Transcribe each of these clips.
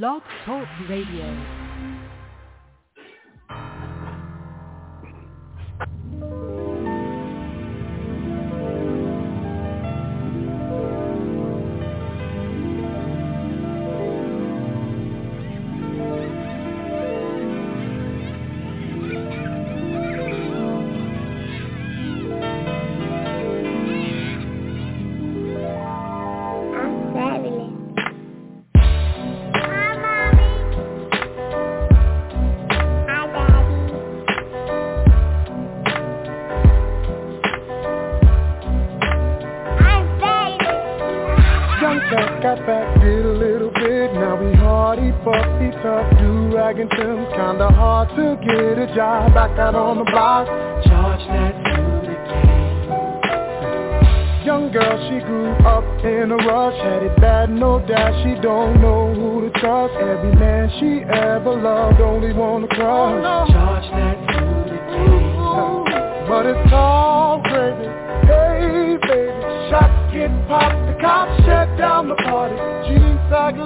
Blog Talk Radio. In a rush, had it bad, no doubt. She don't know who to trust. Every man she ever loved, only wanna crush. Charge that to the game. But it's all gravy. Hey, baby, shots get popped, the cops shut down the party. Jeans sag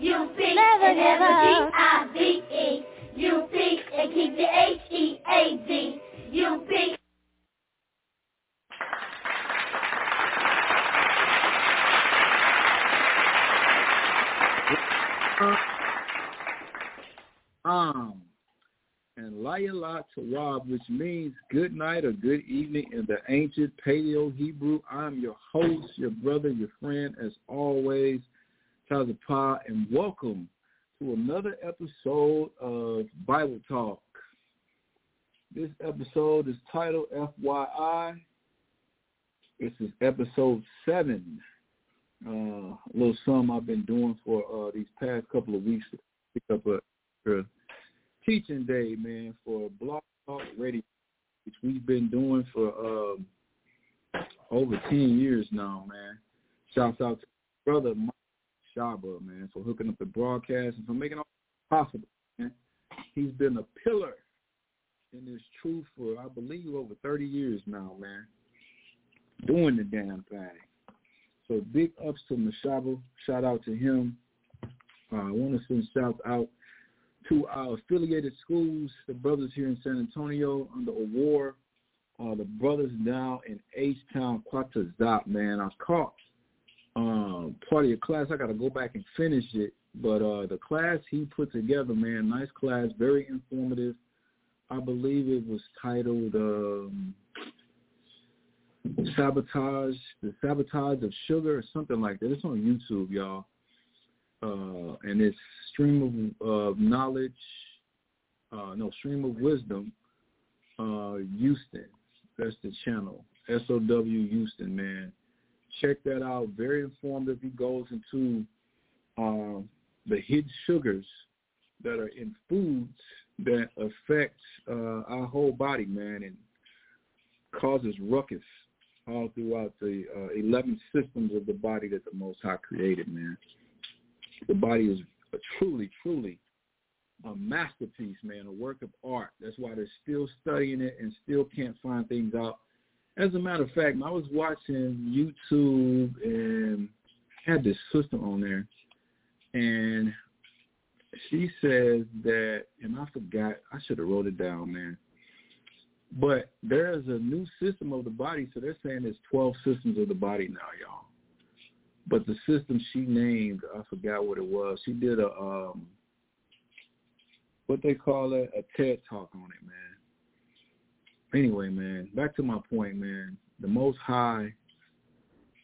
U-P, Never and that give will be up. I-V-E, U-P, and keep your H-E-A-D, U-P, um, and Layala Tawab, which means good night or good evening in the ancient Paleo Hebrew. I'm your host, your brother, your friend, as always, Tazapah, and welcome to another episode of Bible Talk. This episode is titled FYI. This is episode seven. Uh, a little sum I've been doing for uh, these past couple of weeks to pick up a, a teaching day, man, for Blog Talk Radio, which we've been doing for um, over 10 years now, man. Shouts out to brother Mike Shaba, man, for hooking up the broadcast and for making all possible, man. He's been a pillar in this truth for, I believe, over 30 years now, man, doing the damn thing. So big ups to Mashaba. Shout out to him. Uh, I want to send shouts out to our affiliated schools, the brothers here in San Antonio under Award, uh, the brothers down in H-Town, Quatazop, man. I caught um, part of your class. I got to go back and finish it. But uh, the class he put together, man, nice class, very informative. I believe it was titled um, Sabotage, the Sabotage of Sugar or something like that. It's on YouTube, y'all. Uh, and it's Stream of uh, Knowledge, uh, no, Stream of Wisdom, uh, Houston. That's the channel. SOW Houston, man. Check that out. Very informative. He goes into um, the hidden sugars that are in foods that affect uh, our whole body, man, and causes ruckus all throughout the uh, 11 systems of the body that the Most High created, man. The body is a truly, truly a masterpiece, man, a work of art. That's why they're still studying it and still can't find things out. As a matter of fact, I was watching YouTube and had this sister on there, and she says that, and I forgot, I should have wrote it down, man. But there's a new system of the body, so they're saying there's 12 systems of the body now, y'all. But the system she named, I forgot what it was. She did a um, what they call it, a TED talk on it, man. Anyway, man, back to my point, man. The Most High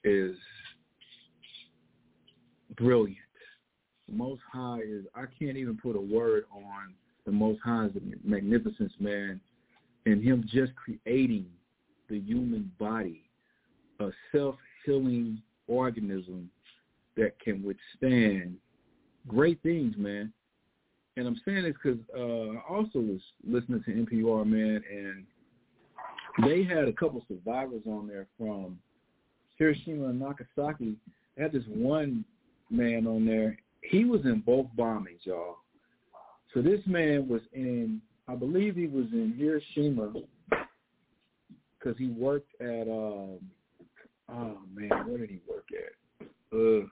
is brilliant. The Most High is, I can't even put a word on the Most High's magnificence, man, and him just creating the human body, a self-healing organism that can withstand great things, man. And I'm saying this because uh, I also was listening to NPR, man, and they had a couple survivors on there from Hiroshima and Nagasaki. They had this one man on there. He was in both bombings, y'all. So this man was in, I believe he was in Hiroshima because he worked at, um, oh man, where did he work at? Uh,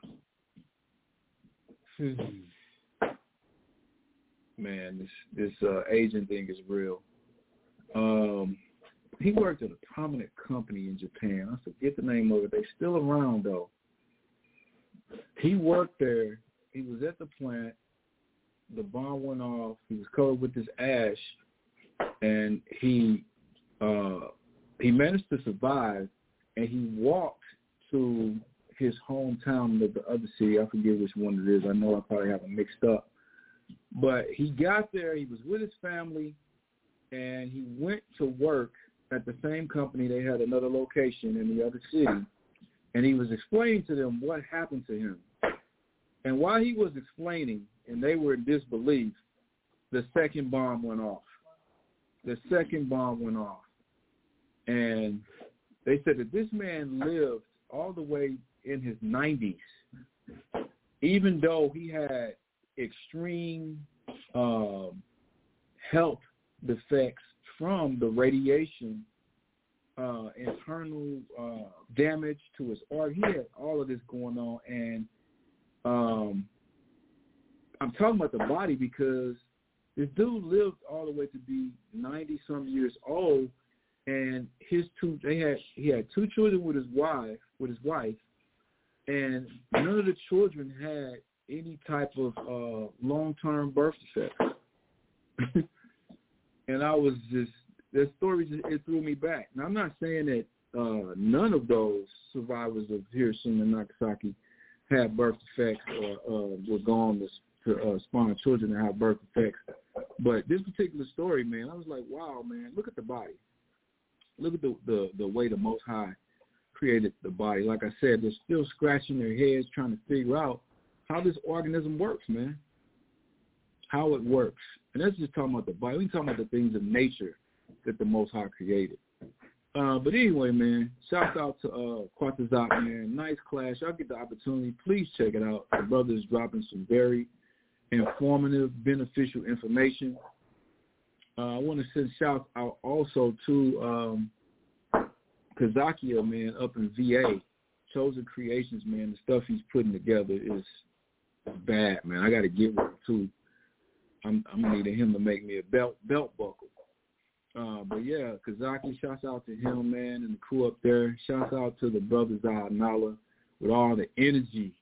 man, this this uh, agent thing is real. He worked at a prominent company in Japan. I forget the name of it. They're still around though. He worked there. He was at the plant. The bomb went off. He was covered with this ash, and he uh, he managed to survive. And he walked to his hometown of the other city. I forget which one it is. I know I probably have it mixed up. But he got there. He was with his family, and he went to work at the same company. They had another location in the other city, and he was explaining to them what happened to him. And while he was explaining, and they were in disbelief, the second bomb went off. The second bomb went off. And they said that this man lived all the way in his 90s, even though he had extreme um, health defects from the radiation, uh, internal uh, damage to his organ. He had all of this going on, and um, I'm talking about the body because this dude lived all the way to be 90 some years old, and his two they had he had two children with his wife with his wife, and none of the children had any type of uh, long term birth defects. and I was just the story just it threw me back. Now I'm not saying that uh, none of those survivors of Hiroshima and Nagasaki had birth defects or uh, were gone to, to uh, spawn children that have birth defects. But this particular story, man, I was like, wow, man, look at the body. Look at the the, the way the Most High created the body. Like I said, they're still scratching their heads trying to figure out how this organism works, man. How it works. And that's just talking about the body. We're talking about the things of nature that the Most High created. Uh, but anyway, man, shout out to uh, Quatazop, man. Nice class. Y'all get the opportunity. Please check it out. The brother is dropping some very informative, beneficial information. Uh, I want to send shouts out also to um, Kazakia, man, up in VA. Chosen Creations, man. The stuff he's putting together is bad, man. I got to get one too. I'm I'm needing him to make me a belt belt buckle. Uh, but yeah, Kazaki, shouts out to him, man, and the crew up there. Shouts out to the brothers Nala with all the energy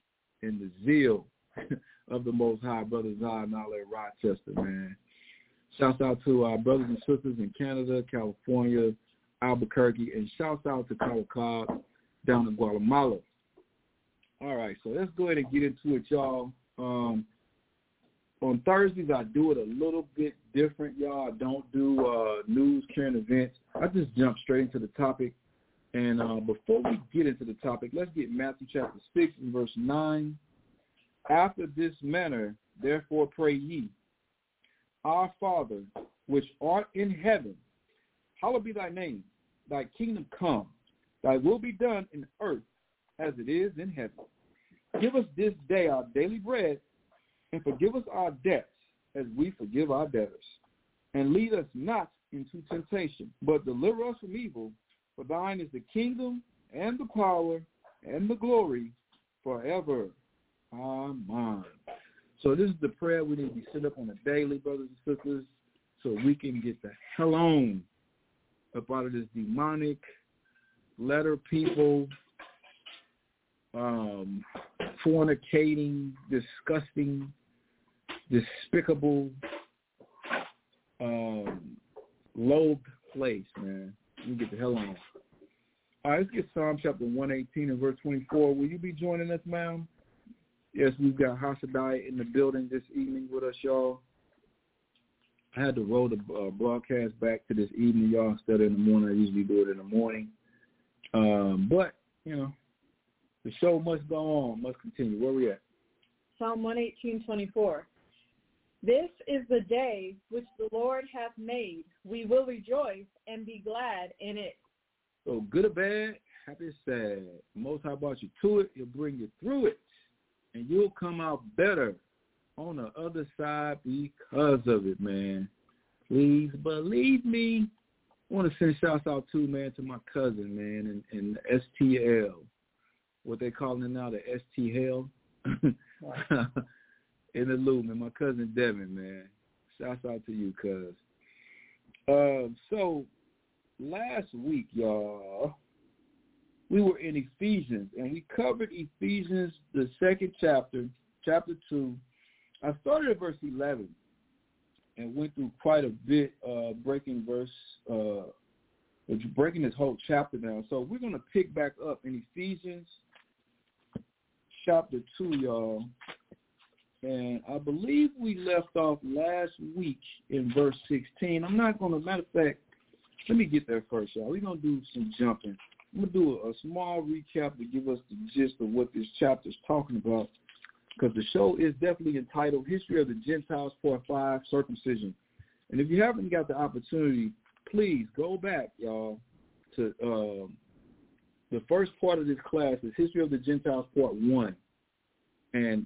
and the zeal of the Most High, brothers Nala at Rochester, man. Shouts out to our brothers and sisters in Canada, California, Albuquerque, and shouts out to Calacab down in Guatemala. All right, so let's go ahead and get into it, y'all. Um, on Thursdays, I do it a little bit different, y'all. I don't do uh, news, current events. I just jump straight into the topic. And uh, before we get into the topic, let's get Matthew chapter 6 and verse 9. After this manner, therefore pray ye, Our Father, which art in heaven, hallowed be thy name. Thy kingdom come. Thy will be done in earth as it is in heaven. Give us this day our daily bread, and forgive us our debts as we forgive our debtors. And lead us not into temptation, but deliver us from evil. For thine is the kingdom and the power and the glory forever. Amen. So this is the prayer we need to be set up on a daily, brothers and sisters, so we can get the hell on up out of this demonic letter people um, fornicating, disgusting, despicable, um, loathed place, man. You get the hell on. All right, let's get Psalm chapter 118 and verse 24. Will you be joining us, ma'am? Yes, we've got Hasadai in the building this evening with us, y'all. I had to roll the uh, broadcast back to this evening, y'all, instead of in the morning. I usually do it in the morning. Um, but, you know, the show must go on, must continue. Where we at? Psalm 118:24. This is the day which the Lord hath made. We will rejoice and be glad in it. So good or bad, happy or sad. Most High brought you to it, he'll bring you through it. And you'll come out better on the other side because of it, man. Please believe me. I want to send shouts out too, man, to my cousin, man, and, and STL what they calling it now, the STL. Hell. in the loop. My cousin Devin, man. Shouts out to you, cuz. Um, so last week, y'all, we were in Ephesians, and we covered Ephesians, the second chapter, chapter 2. I started at verse 11 and went through quite a bit, uh, breaking verse, uh, breaking this whole chapter down. So we're going to pick back up in Ephesians chapter 2, y'all. And I believe we left off last week in verse 16. I'm not going to, matter of fact, let me get there first, y'all. We're going to do some jumping. I'm going to do a, a small recap to give us the gist of what this chapter is talking about because the show is definitely entitled History of the Gentiles Part 5, Circumcision. And if you haven't got the opportunity, please go back, y'all, to um, the first part of this class is History of the Gentiles Part One, and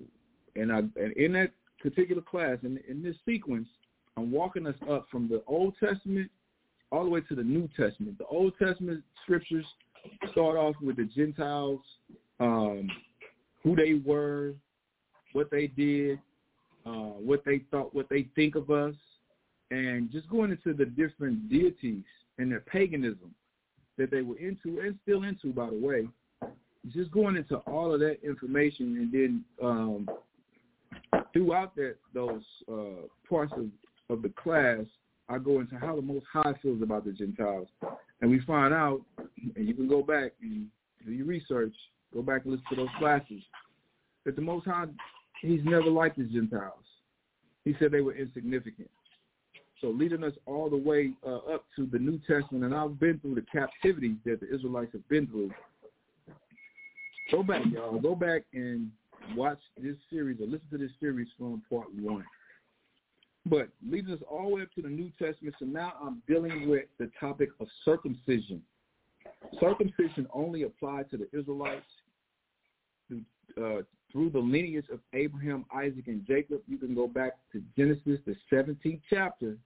and I and in that particular class, in in this sequence, I'm walking us up from the Old Testament all the way to the New Testament. The Old Testament scriptures start off with the Gentiles, um, who they were, what they did, uh, what they thought, what they think of us, and just going into the different deities and their paganism that they were into and still into, by the way. Just going into all of that information and then um, throughout that those uh, parts of, of the class, I go into how the Most High feels about the Gentiles, and we find out, and you can go back and do your research, go back and listen to those classes, that the Most High, He's never liked the Gentiles. He said they were insignificant. So leading us all the way uh, up to the New Testament, and I've been through the captivity that the Israelites have been through. Go back, y'all. Go back and watch this series or listen to this series from part one. But leading us all the way up to the New Testament, so now I'm dealing with the topic of circumcision. Circumcision only applied to the Israelites uh, through the lineage of Abraham, Isaac, and Jacob. You can go back to Genesis, the 17th chapter,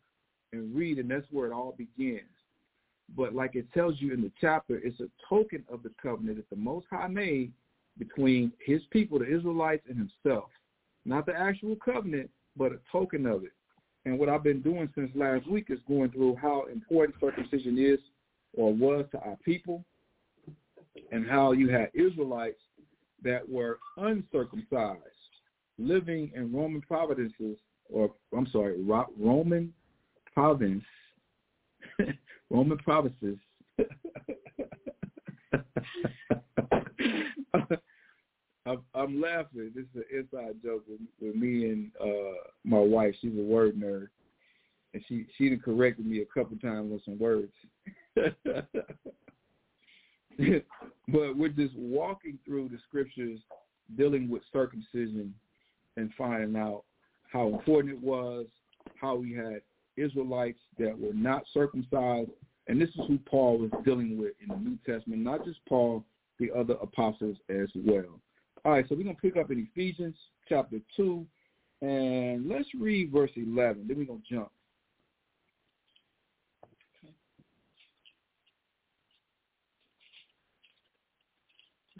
and read, and that's where it all begins. But like it tells you in the chapter, it's a token of the covenant that the Most High made between his people, the Israelites, and himself. not the actual covenant, but a token of it. And what I've been doing since last week is going through how important circumcision is or was to our people and how you had Israelites that were uncircumcised living in Roman provinces, or I'm sorry, Roman province, Roman provinces. I'm, laughing. This is an inside joke with, with me and uh, my wife. She's a word nerd, and she she corrected me a couple times on some words. but we're just walking through the scriptures dealing with circumcision and finding out how important it was, how we had Israelites that were not circumcised, and this is who Paul was dealing with in the New Testament, not just Paul, the other apostles as well. All right, so we're going to pick up in Ephesians chapter 2, and let's read verse 11. Then we're going to jump.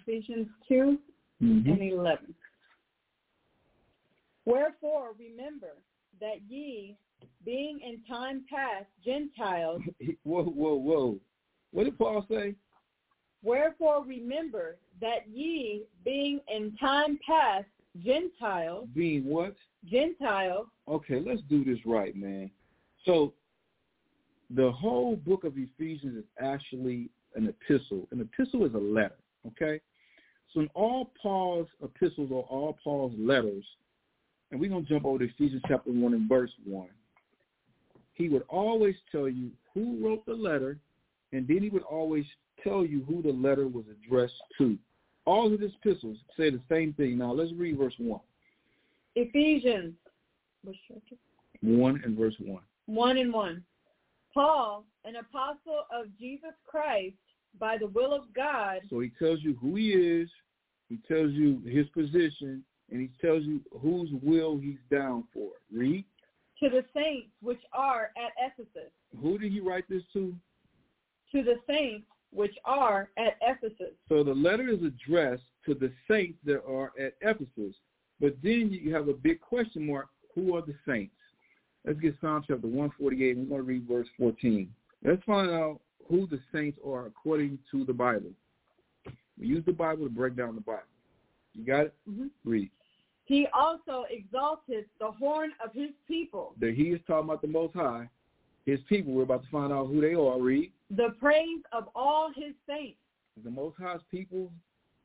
Ephesians 2 mm-hmm. and 11. Wherefore remember that ye, being in time past Gentiles. whoa, whoa, whoa. What did Paul say? Wherefore remember that ye, being in time past Gentiles. Being what? Gentiles. Okay, let's do this right, man. So the whole book of Ephesians is actually an epistle. An epistle is a letter, okay? So in all Paul's epistles or all Paul's letters, and we're going to jump over to Ephesians chapter 1 and verse 1. He would always tell you who wrote the letter, and then he would always tell you who the letter was addressed to. All of his epistles say the same thing. Now let's read verse 1. Ephesians. 1 and verse 1. 1 and 1. Paul, an apostle of Jesus Christ, by the will of God. So he tells you who he is, he tells you his position, and he tells you whose will he's down for. Read. To the saints which are at Ephesus. Who did he write this to? To the saints which are at Ephesus. So the letter is addressed to the saints that are at Ephesus. But then you have a big question mark. Who are the saints? Let's get Psalm chapter 148. We're going to read verse 14. Let's find out who the saints are according to the Bible. We use the Bible to break down the Bible. You got it? Mm-hmm. Read. He also exalted the horn of his people. That he is talking about the Most High. His people, we're about to find out who they are. Read. The praise of all his saints. The Most High's people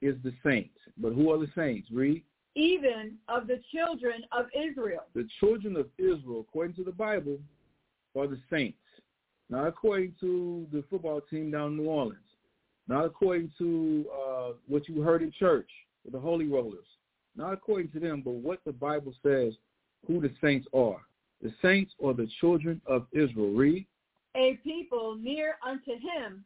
is the saints. But who are the saints? Read. Even of the children of Israel. The children of Israel, according to the Bible, are the saints. Not according to the football team down in New Orleans. Not according to uh, what you heard in church with the Holy Rollers not according to them, but what the Bible says who the saints are. The saints or the children of Israel. Read. A people near unto him,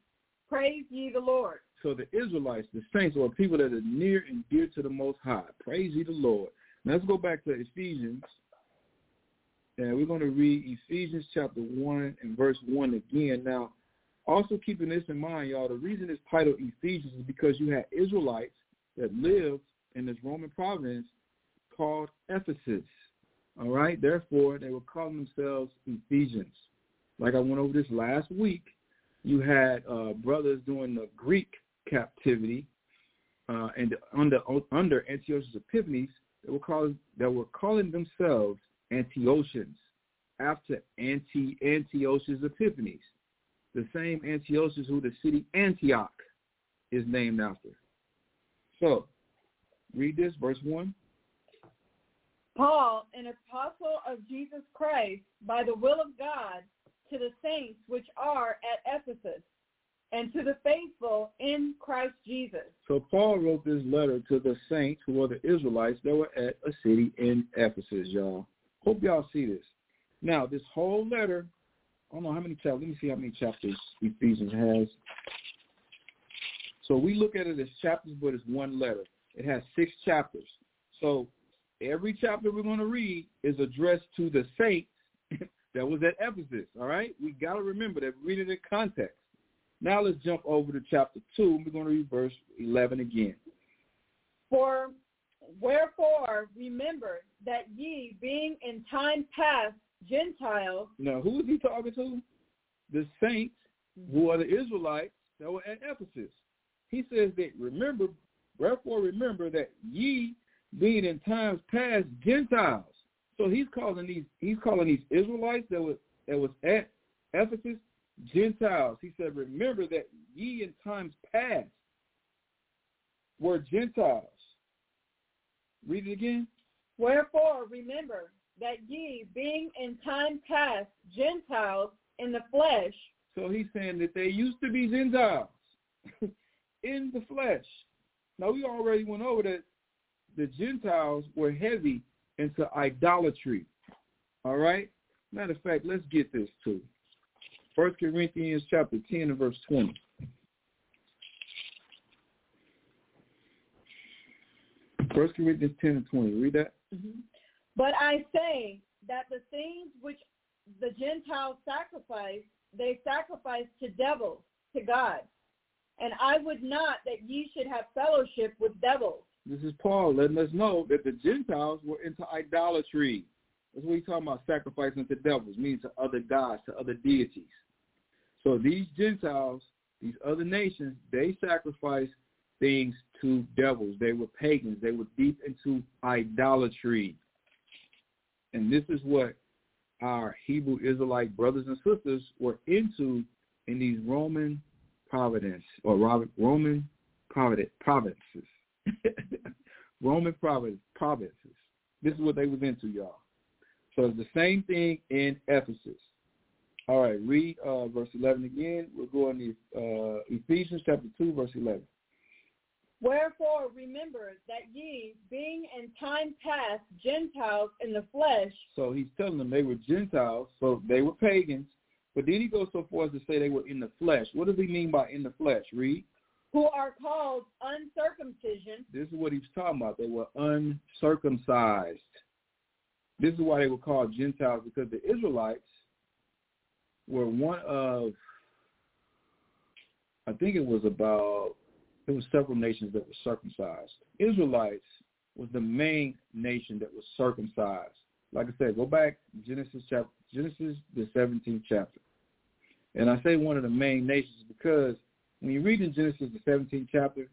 praise ye the Lord. So the Israelites, the saints, are people that are near and dear to the Most High. Praise ye the Lord. Now let's go back to Ephesians. And we're going to read Ephesians chapter 1 and verse 1 again. Now, also keeping this in mind, y'all, the reason it's titled Ephesians is because you had Israelites that lived in this Roman province called Ephesus. All right, therefore they were calling themselves Ephesians. Like I went over this last week, you had uh, brothers during the Greek captivity uh, and under under Antiochus Epiphanes that were calling that were calling themselves Antiochians after Anti Antiochus Epiphanes, the same Antiochus who the city Antioch is named after. So Read this, verse 1. Paul, an apostle of Jesus Christ, by the will of God, to the saints which are at Ephesus, and to the faithful in Christ Jesus. So Paul wrote this letter to the saints who were the Israelites that were at a city in Ephesus, y'all. Hope y'all see this. Now, this whole letter, I don't know how many chapters. Let me see how many chapters Ephesians has. So we look at it as chapters, but it's one letter. It has six chapters. So every chapter we're going to read is addressed to the saints that was at Ephesus. All right? We got to remember that. We read it in context. Now let's jump over to chapter 2. We're going to read verse 11 again. For Wherefore remember that ye, being in time past Gentiles, Now, who is he talking to? The saints who are the Israelites that were at Ephesus. He says that remember, wherefore remember that ye being in times past Gentiles. So he's calling these he's calling these Israelites that was that was at Ephesus Gentiles. He said, remember that ye in times past were Gentiles. Read it again. wherefore remember that ye, being in time past Gentiles in the flesh, So he's saying that they used to be Gentiles in the flesh. Now we already went over that the Gentiles were heavy into idolatry. All right? Matter of fact, let's get this too. First Corinthians chapter 10 and verse 20. First Corinthians 10 and 20. Read that. Mm-hmm. But I say that the things which the Gentiles sacrifice, they sacrifice to devils, to God. And I would not that ye should have fellowship with devils. This is Paul letting us know that the Gentiles were into idolatry. That's what he's talking about, sacrificing to devils, meaning to other gods, to other deities. So these Gentiles, these other nations, they sacrificed things to devils. They were pagans. They were deep into idolatry. And this is what our Hebrew Israelite brothers and sisters were into in these Roman providence or Roman providence, provinces. Roman province, provinces. This is what they was into, y'all. So it's the same thing in Ephesus. All right, read uh, verse 11 again. We're going to uh, Ephesians chapter 2, verse 11. Wherefore remember that ye, being in time past Gentiles in the flesh, So he's telling them they were Gentiles, so they were pagans. But then he goes so far as to say they were in the flesh. What does he mean by in the flesh? Read. Who are called uncircumcision, This is what he's talking about. They were uncircumcised. This is why they were called Gentiles because the Israelites were one of, I think it was about, there was several nations that were circumcised. Israelites was the main nation that was circumcised. Like I said, go back Genesis chapter, Genesis the 17th chapter. And I say one of the main nations because when you read in Genesis the 17th chapter,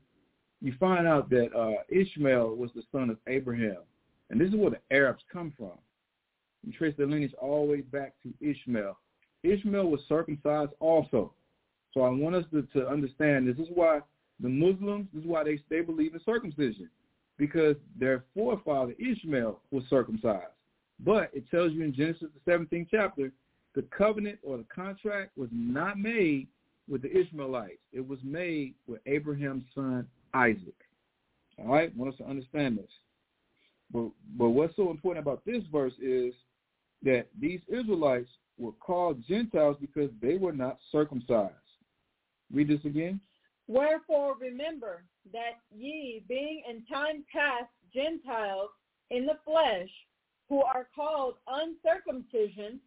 you find out that uh, Ishmael was the son of Abraham. And this is where the Arabs come from. You trace their lineage all the way back to Ishmael. Ishmael was circumcised also. So I want us to, to understand this is why the Muslims, this is why they, they believe in circumcision, because their forefather Ishmael was circumcised. But it tells you in Genesis the 17th chapter, the covenant or the contract was not made with the Ishmaelites. It was made with Abraham's son Isaac. All right, I want us to understand this. But but what's so important about this verse is that these Israelites were called Gentiles because they were not circumcised. Read this again. Wherefore remember that ye, being in time past Gentiles in the flesh, who are called uncircumcision,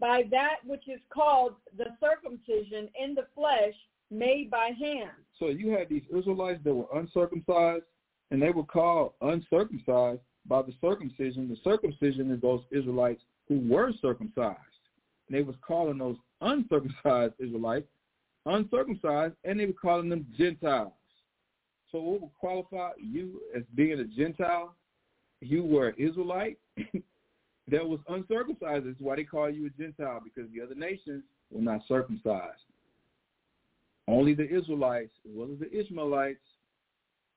by that which is called the circumcision in the flesh made by hand. So you had these Israelites that were uncircumcised, and they were called uncircumcised by the circumcision. The circumcision is those Israelites who were circumcised. And they was calling those uncircumcised Israelites uncircumcised, and they were calling them Gentiles. So what would qualify you as being a Gentile? You were an Israelite that was uncircumcised. That's why they call you a Gentile, because the other nations were not circumcised. Only the Israelites, as well as the Ishmaelites,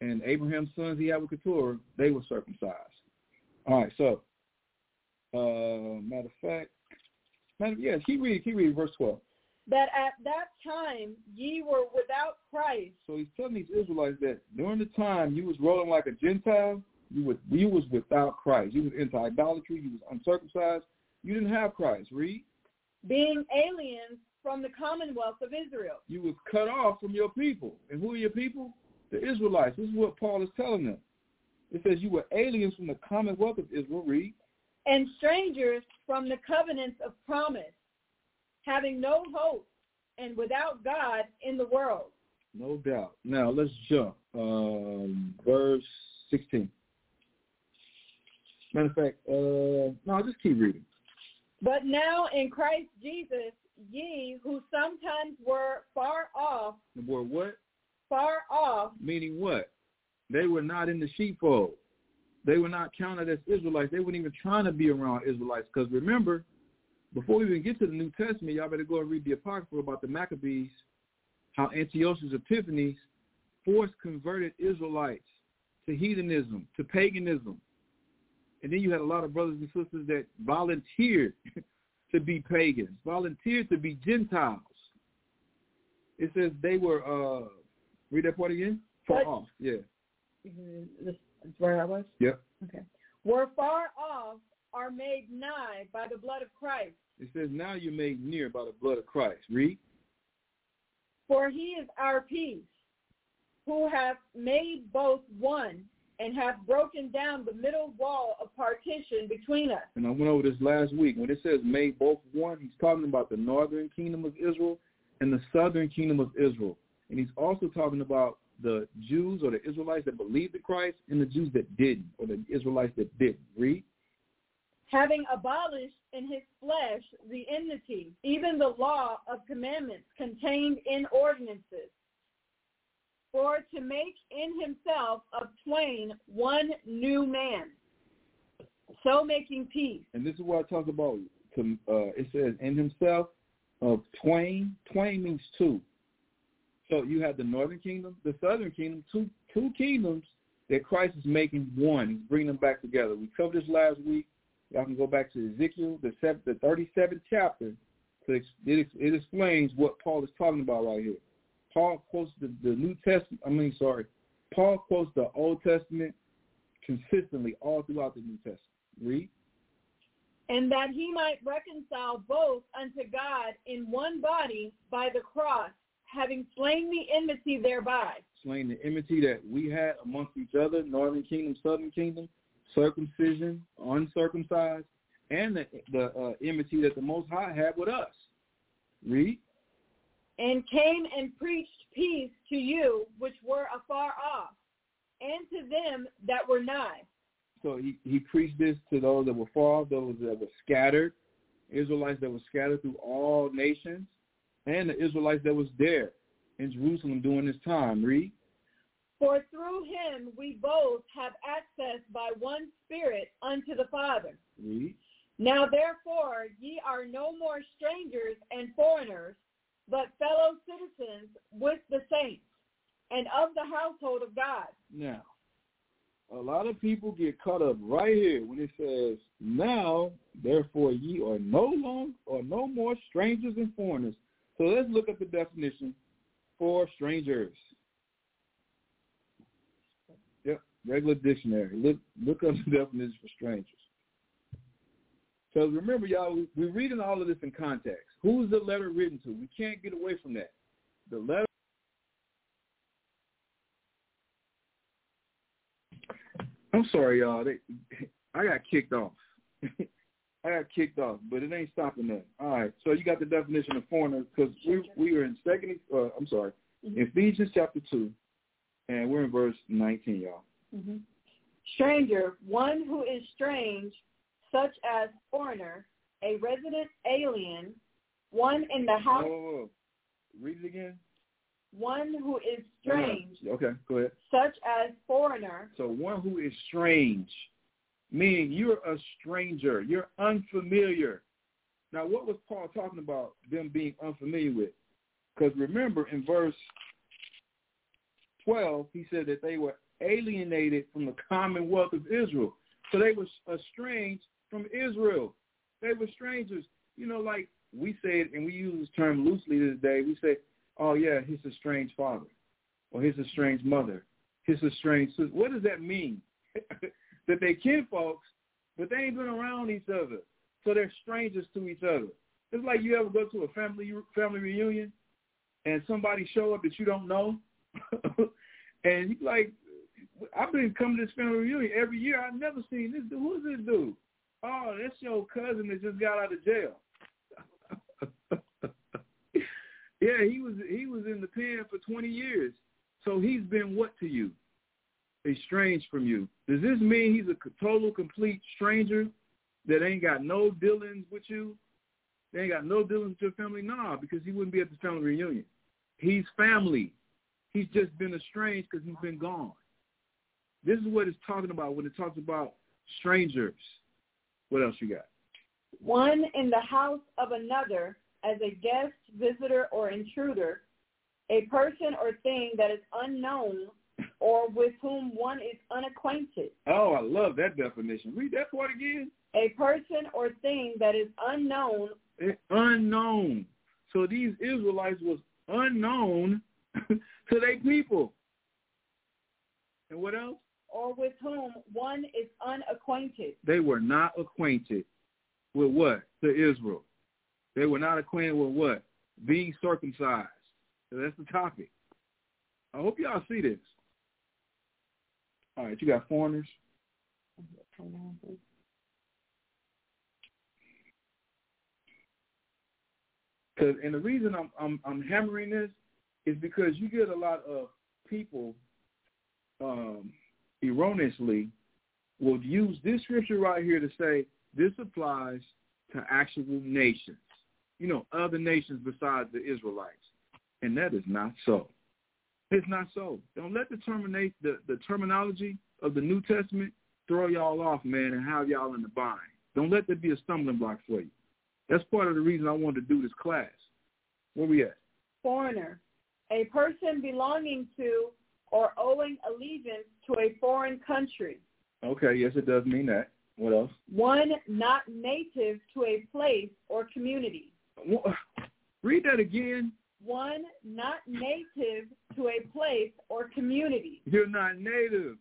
and Abraham's sons, he had with Keturah, they were circumcised. All right, so, uh, matter of fact, matter, yes, keep reading, keep reading verse 12. That at that time ye were without Christ, So he's telling these Israelites that during the time you was rolling like a Gentile, you was you was without Christ. You was into idolatry. You was uncircumcised. You didn't have Christ. Read. being aliens from the commonwealth of Israel, You was cut off from your people. And who are your people? The Israelites. This is what Paul is telling them. It says you were aliens from the commonwealth of Israel. Read. and strangers from the covenants of promise, having no hope and without God in the world. No doubt. Now let's jump. Um, verse 16. Matter of fact, uh, no, just keep reading. But now in Christ Jesus, ye who sometimes were far off, The word what? far off, Meaning what? They were not in the sheepfold. They were not counted as Israelites. They weren't even trying to be around Israelites. Because remember, before we even get to the New Testament, y'all better go and read the Apocrypha about the Maccabees, how Antiochus Epiphanes forced converted Israelites to heathenism, to paganism. And then you had a lot of brothers and sisters that volunteered to be pagans, volunteered to be Gentiles. It says they were, uh, read that part again? Far What? off, yeah. this is where I was? Yep. Okay. Were far off, are made nigh by the blood of Christ. It says, now you're made near by the blood of Christ. Read. For he is our peace, who hath made both one, and hath broken down the middle wall of partition between us. And I went over this last week. When it says made both one, he's talking about the northern kingdom of Israel and the southern kingdom of Israel. And he's also talking about the Jews or the Israelites that believed in Christ and the Jews that didn't, or the Israelites that didn't. Read. having abolished in his flesh the enmity, even the law of commandments contained in ordinances, for to make in himself of twain one new man, so making peace, And this is what I talk about. To, uh, it says in himself of twain. Twain means two. So you have the northern kingdom, the southern kingdom, two two kingdoms that Christ is making one. He's bringing them back together. We covered this last week. Y'all can go back to Ezekiel, the seven, the 37th chapter. It, it explains what Paul is talking about right here. Paul quotes the, the New Testament. I mean, sorry, Paul quotes the Old Testament consistently all throughout the New Testament. Read. and that he might reconcile both unto God in one body by the cross, having slain the enmity thereby. Slain the enmity that we had amongst each other, northern kingdom, southern kingdom, circumcision, uncircumcised, and the, the uh, enmity that the Most High had with us. Read. And came and preached peace to you which were afar off, and to them that were nigh. So he, he preached this to those that were far off, those that were scattered, Israelites that were scattered through all nations, and the Israelites that was there in Jerusalem during this time. Read. For through him we both have access by one Spirit unto the Father. Read. Now therefore ye are no more strangers and foreigners, but fellow citizens with the saints, and of the household of God. Now, a lot of people get caught up right here when it says, "Now, therefore, ye are no longer or no more strangers and foreigners." So let's look at the definition for strangers. Yep, regular dictionary. Look look up the definition for strangers. Because remember, y'all, we're reading all of this in context. Who's the letter written to? We can't get away from that. The letter. I'm sorry, y'all. They, I got kicked off. I got kicked off, but it ain't stopping that. All right. So you got the definition of foreigner because we we are in second. Uh, I'm sorry, Ephesians chapter two, and we're in verse 19, y'all. Stranger, one who is strange, such as foreigner, a resident alien, one in the house, whoa, whoa. Read it again. one who is strange, Okay, go ahead. such as foreigner, So one who is strange, meaning you're a stranger, you're unfamiliar. Now, what was Paul talking about them being unfamiliar with? Because remember in verse 12, he said that they were alienated from the commonwealth of Israel. So they were uh, estranged from Israel. They were strangers. You know, like we say it, and we use this term loosely today. We say, oh, yeah, he's a strange father, or he's a strange mother, he's a strange sister. What does that mean? that they kin folks, but they ain't been around each other. So they're strangers to each other. It's like you ever go to a family family reunion and somebody show up that you don't know, and you like, I've been coming to this family reunion every year. I've never seen this dude. Who's this dude? Oh, that's your cousin that just got out of jail. yeah, he was he was in the pen for twenty years. So he's been what to you? estranged from you. Does this mean he's a total, complete stranger that ain't got no dealings with you? They ain't got no dealings with your family? Nah, because he wouldn't be at the family reunion. He's family. He's just been estranged because he's been gone. This is what it's talking about when it talks about strangers. What else you got? One in the house of another as a guest, visitor, or intruder, a person or thing that is unknown or with whom one is unacquainted. Oh, I love that definition. Read that part again. A person or thing that is unknown. It's unknown. So these Israelites was unknown to their people. And what else? Or with whom one is unacquainted. They were not acquainted with what? To Israel. They were not acquainted with what? Being circumcised. So that's the topic. I hope y'all see this. All right, you got foreigners. Cause, and the reason I'm, I'm I'm hammering this is because you get a lot of people um, erroneously will use this scripture right here to say this applies to actual nations, you know, other nations besides the Israelites, and that is not so. It's not so. Don't let the terminate the, the terminology of the New Testament throw y'all off, man, and have y'all in the bind. Don't let that be a stumbling block for you. That's part of the reason I wanted to do this class. Where we at? Foreigner, a person belonging to or owing allegiance to a foreign country. Okay, yes, it does mean that. What else? One not native to a place or community. Read that again. One not native to a place or community. You're not native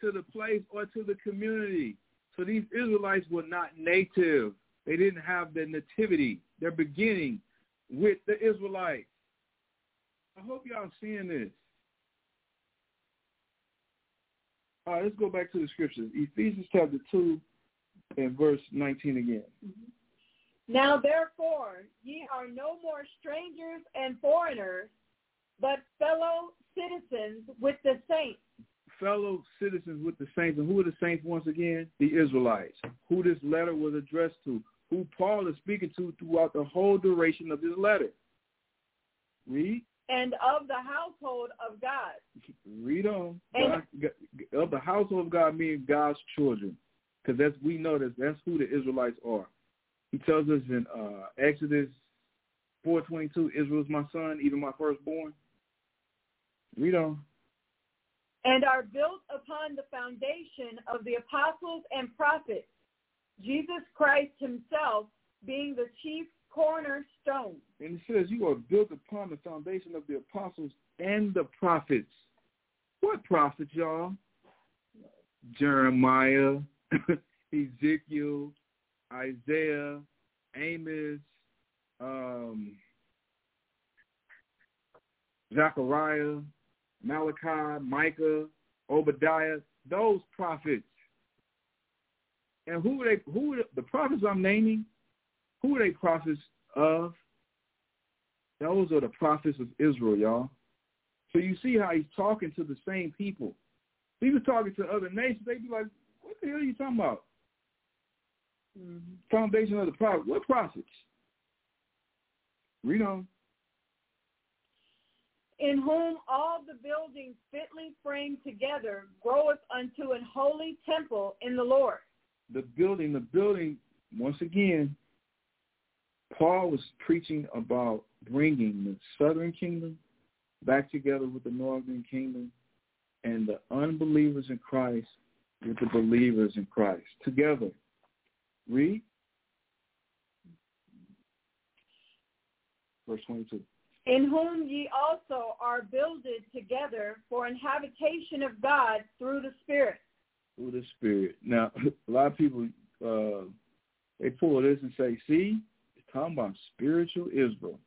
to the place or to the community. So these Israelites were not native. They didn't have the nativity. They're beginning with the Israelites. I hope y'all seeing this. All right, let's go back to the scriptures. Ephesians chapter 2 and verse 19 again. Mm-hmm. Now therefore, ye are no more strangers and foreigners, but fellow citizens with the saints. Fellow citizens with the saints. And who are the saints once again? The Israelites. Who this letter was addressed to. Who Paul is speaking to throughout the whole duration of this letter. Read. And of the household of God. Read on. God, of the household of God means God's children. Because that's we know that that's who the Israelites are. He tells us in uh, Exodus 4.22, Israel is my son, even my firstborn. Read on. And are built upon the foundation of the apostles and prophets, Jesus Christ himself being the chief cornerstone. And it says you are built upon the foundation of the apostles and the prophets. What prophets, y'all? Jeremiah, Ezekiel, Isaiah, Amos, um, Zechariah, Malachi, Micah, Obadiah, those prophets. And who are they? Who are the prophets I'm naming? Who are they prophets of? Those are the prophets of Israel, y'all. So you see how he's talking to the same people. He was talking to other nations. They'd be like, "What the hell are you talking about?" Mm-hmm. Foundation of the prophet. What prophets? Read on. In whom all the buildings fitly framed together groweth unto an holy temple in the Lord. The building, the building, once again, Paul was preaching about bringing the southern kingdom back together with the northern kingdom and the unbelievers in Christ with the believers in Christ together. Read. Verse 22. In whom ye also are builded together for an habitation of God through the Spirit. Through the Spirit. Now, a lot of people, uh, they pull this and say, see, it's talking about spiritual Israel.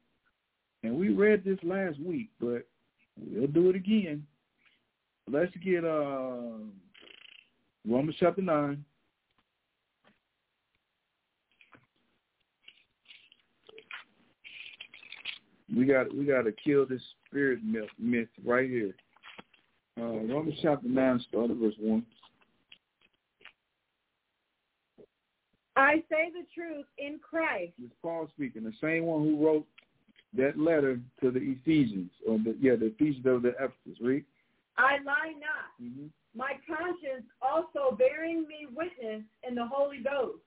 And we read this last week, but we'll do it again. Let's get uh, Romans chapter 9. We got we got to kill this spirit myth, myth right here. Uh, Romans chapter 9, start at verse 1. I say the truth in Christ. It's Paul speaking, the same one who wrote that letter to the Ephesians, or the, yeah, the Ephesians of the Ephesus. Read. I lie not. Mm-hmm. My conscience also bearing me witness in the Holy Ghost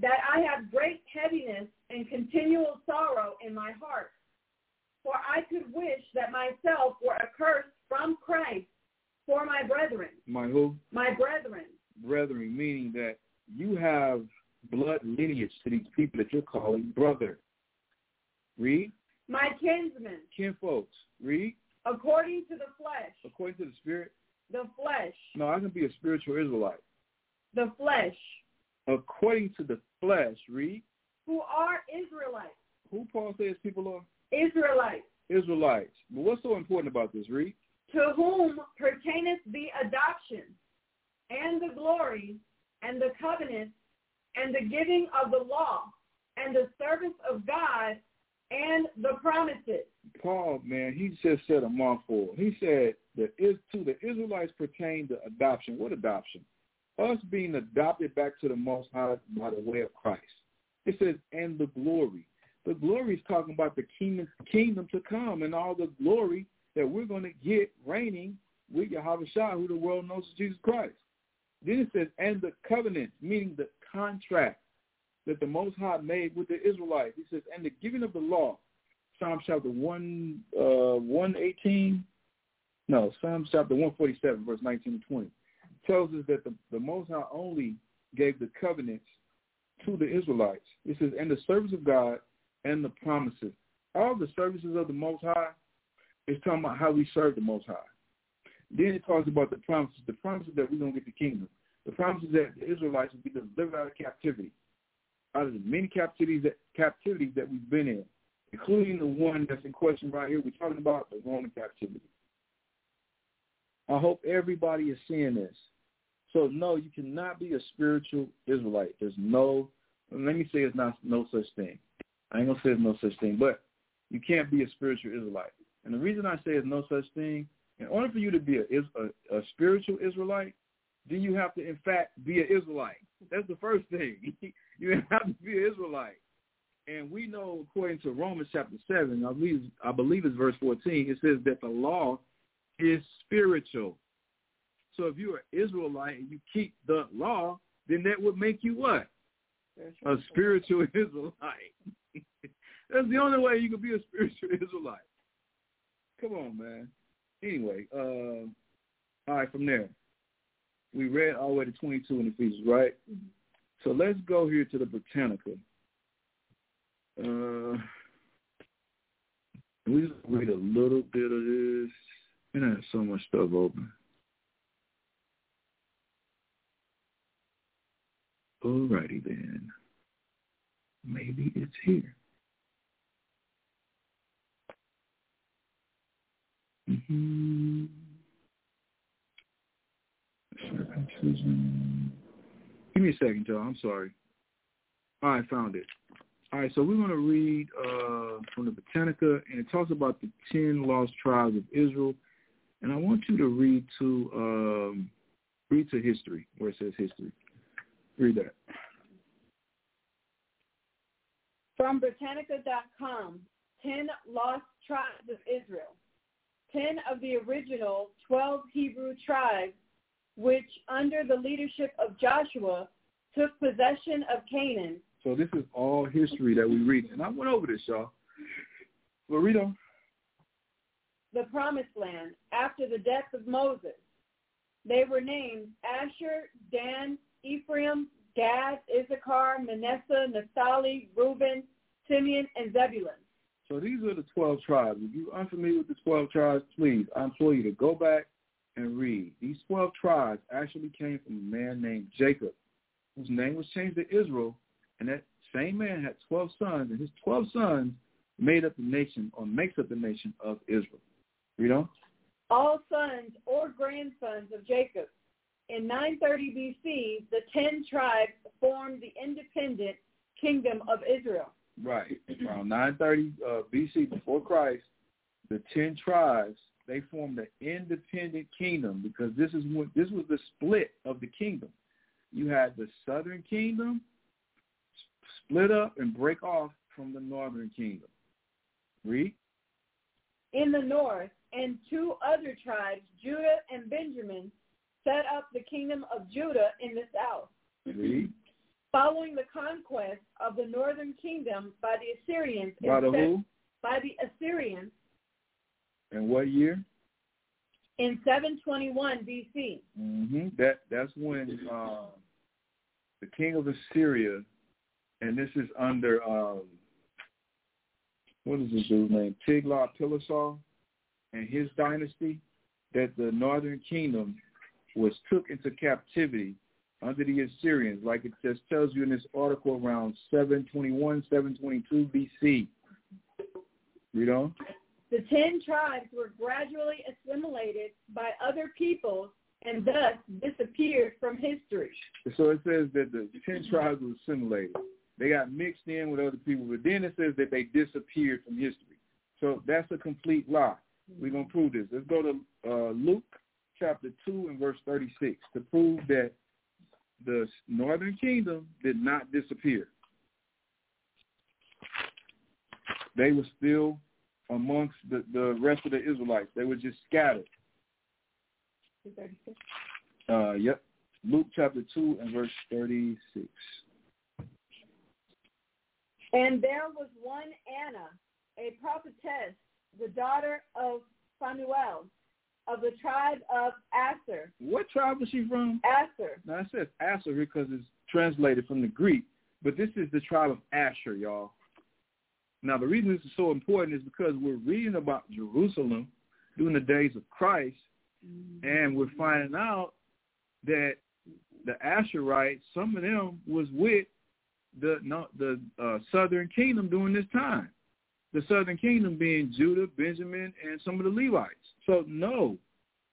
that I have great heaviness and continual sorrow in my heart. For I could wish that myself were accursed from Christ for my brethren. My who? My brethren. Brethren, meaning that you have blood lineage to these people that you're calling brother. Read. My kinsmen. Kinfolks. Read. According to the flesh. According to the spirit. The flesh. No, I can be a spiritual Israelite. The flesh. According to the flesh. Read. Who are Israelites. Who Paul says people are? Israelites. Israelites. But what's so important about this? Read. To whom pertaineth the adoption and the glory and the covenant and the giving of the law and the service of God and the promises. Paul, man, he just said a mouthful. He said that is to the Israelites pertain to adoption. What adoption? Us being adopted back to the Most High by the way of Christ. It says, and the glory. The glory is talking about the kingdom, kingdom to come and all the glory that we're going to get reigning with Yahweh Shah, who the world knows as Jesus Christ. Then it says, and the covenant, meaning the contract that the Most High made with the Israelites. He says, and the giving of the law. Psalm chapter 1, uh, 118. No, Psalm chapter 147, verse 19 and 20. Tells us that the, the Most High only gave the covenants to the Israelites. It says, and the service of God and the promises. All the services of the Most High is talking about how we serve the Most High. Then it talks about the promises, the promises that we're going to get the kingdom, the promises that the Israelites will be delivered out of captivity, out of the many captivities that, captivities that we've been in, including the one that's in question right here. We're talking about the Roman captivity. I hope everybody is seeing this. So no, you cannot be a spiritual Israelite. There's no, let me say it's not no such thing. I ain't gonna say it's no such thing, but you can't be a spiritual Israelite. And the reason I say it's no such thing, in order for you to be a, a, a spiritual Israelite, then you have to, in fact, be an Israelite. That's the first thing. you have to be an Israelite. And we know, according to Romans chapter 7, I believe, I believe it's verse 14, it says that the law is spiritual. So if you're an Israelite and you keep the law, then that would make you what? A spiritual Israelite. That's the only way you can be a spiritual Israelite. Come on, man. Anyway, uh, all right, from there. We read all the way to 22 in Ephesians, right? Mm-hmm. So let's go here to the Britannica. Uh, we read a little bit of this. And I have so much stuff open. Alrighty then. Maybe it's here. Mm-hmm. Give me a second, y'all. I'm sorry. All right, found it. All right, so we're going to read uh, from the Britannica, and it talks about the ten lost tribes of Israel. And I want you to read to um, read to history, where it says history. Read that. From Britannica.com, 10 lost tribes of Israel. 10 of the original 12 Hebrew tribes, which under the leadership of Joshua took possession of Canaan. So this is all history that we read. And I went over this, y'all. On. The promised land after the death of Moses. They were named Asher, Dan, Ephraim, Gad, Issachar, Manasseh, Naphtali, Reuben, Simeon, and Zebulun. So these are the 12 tribes. If you're unfamiliar with the 12 tribes, please, I implore you to go back and read. These 12 tribes actually came from a man named Jacob, whose name was changed to Israel, and that same man had 12 sons, and his 12 sons made up the nation, or makes up the nation of Israel. Read on. All sons or grandsons of Jacob. In 930 BC, the 10 tribes formed the independent kingdom of Israel. Right. Around 930 uh, BC, before Christ, the 10 tribes they formed an independent kingdom because this is what this was the split of the kingdom. You had the southern kingdom split up and break off from the northern kingdom. Read. In the north, and two other tribes, Judah and Benjamin, set up the kingdom of Judah in the south. Read. Following the conquest of the northern kingdom by the Assyrians By the who? by the Assyrians And what year? in 721 BC. hmm That that's when uh, the king of Assyria, and this is under um, what is dude's name? Tiglath-Pileser and his dynasty. That the northern kingdom was took into captivity under the Assyrians, like it just tells you in this article around 721, 722 BC. Read on. The ten tribes were gradually assimilated by other peoples and thus disappeared from history. So it says that the ten tribes were assimilated. They got mixed in with other people, but then it says that they disappeared from history. So that's a complete lie. We're gonna prove this. Let's go to uh, Luke chapter two and verse thirty-six to prove that the northern kingdom did not disappear. They were still amongst the, the rest of the Israelites. They were just scattered. Uh, yep. Luke chapter 2 and verse 36. And there was one Anna, a prophetess, the daughter of Phanuel, of the tribe of Aser. What tribe was she from? Asher. Now it says Aser because it's translated from the Greek, but this is the tribe of Asher, y'all. Now the reason this is so important is because we're reading about Jerusalem during the days of Christ, and we're finding out that the Asherites, some of them was with the no, the uh, southern kingdom during this time. The southern kingdom being Judah, Benjamin, and some of the Levites. So no,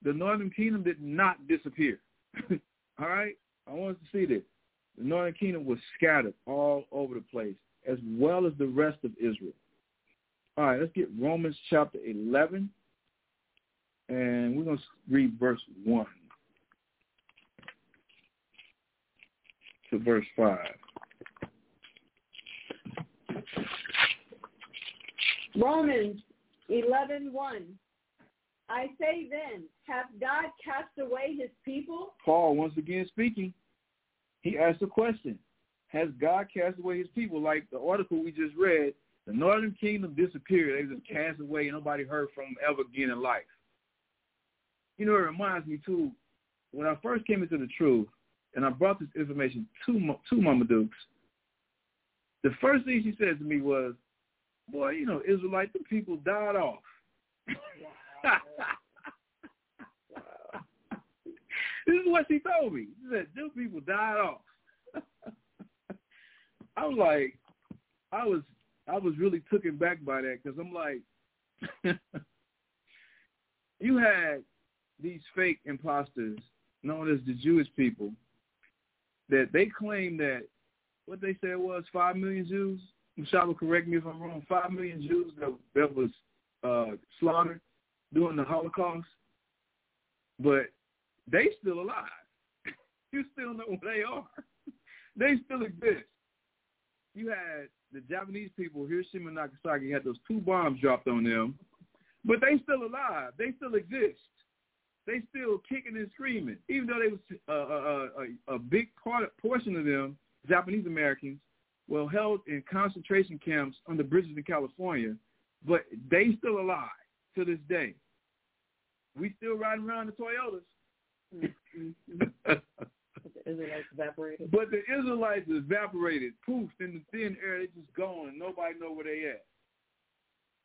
the northern kingdom did not disappear. all right, I want us to see this. The northern kingdom was scattered all over the place, as well as the rest of Israel. All right, let's get Romans chapter 11, and we're going to read verse 1 to verse 5. Romans 11:1. I say then, hath God cast away his people? Paul, once again speaking, he asked a question. Has God cast away his people? Like the article we just read, the northern kingdom disappeared. They just cast away and nobody heard from them ever again in life. You know, it reminds me too, when I first came into the truth and I brought this information to, to Mama Dukes, the first thing she said to me was, boy, you know, Israelite, the people died off. this is what she told me. She said, people died off. I was like, I was, I was really taken back by that because I'm like, you had these fake imposters known as the Jewish people that they claim that what they said was five million Jews. Michelle will correct me if I'm wrong. Five million Jews that, that was uh, slaughtered during the Holocaust, but they still alive. you still know who they are. they still exist. You had the Japanese people, Hiroshima and Nagasaki, had those two bombs dropped on them, but they still alive. They still exist. They still kicking and screaming, even though they was uh, a, a, a big part portion of them, Japanese Americans, were held in concentration camps on the bridges in California, but they still alive to this day. We still riding around the Toyotas. Mm-hmm. Israelites evaporated. But the Israelites evaporated, poof, in the thin air. They just gone. Nobody know where they at.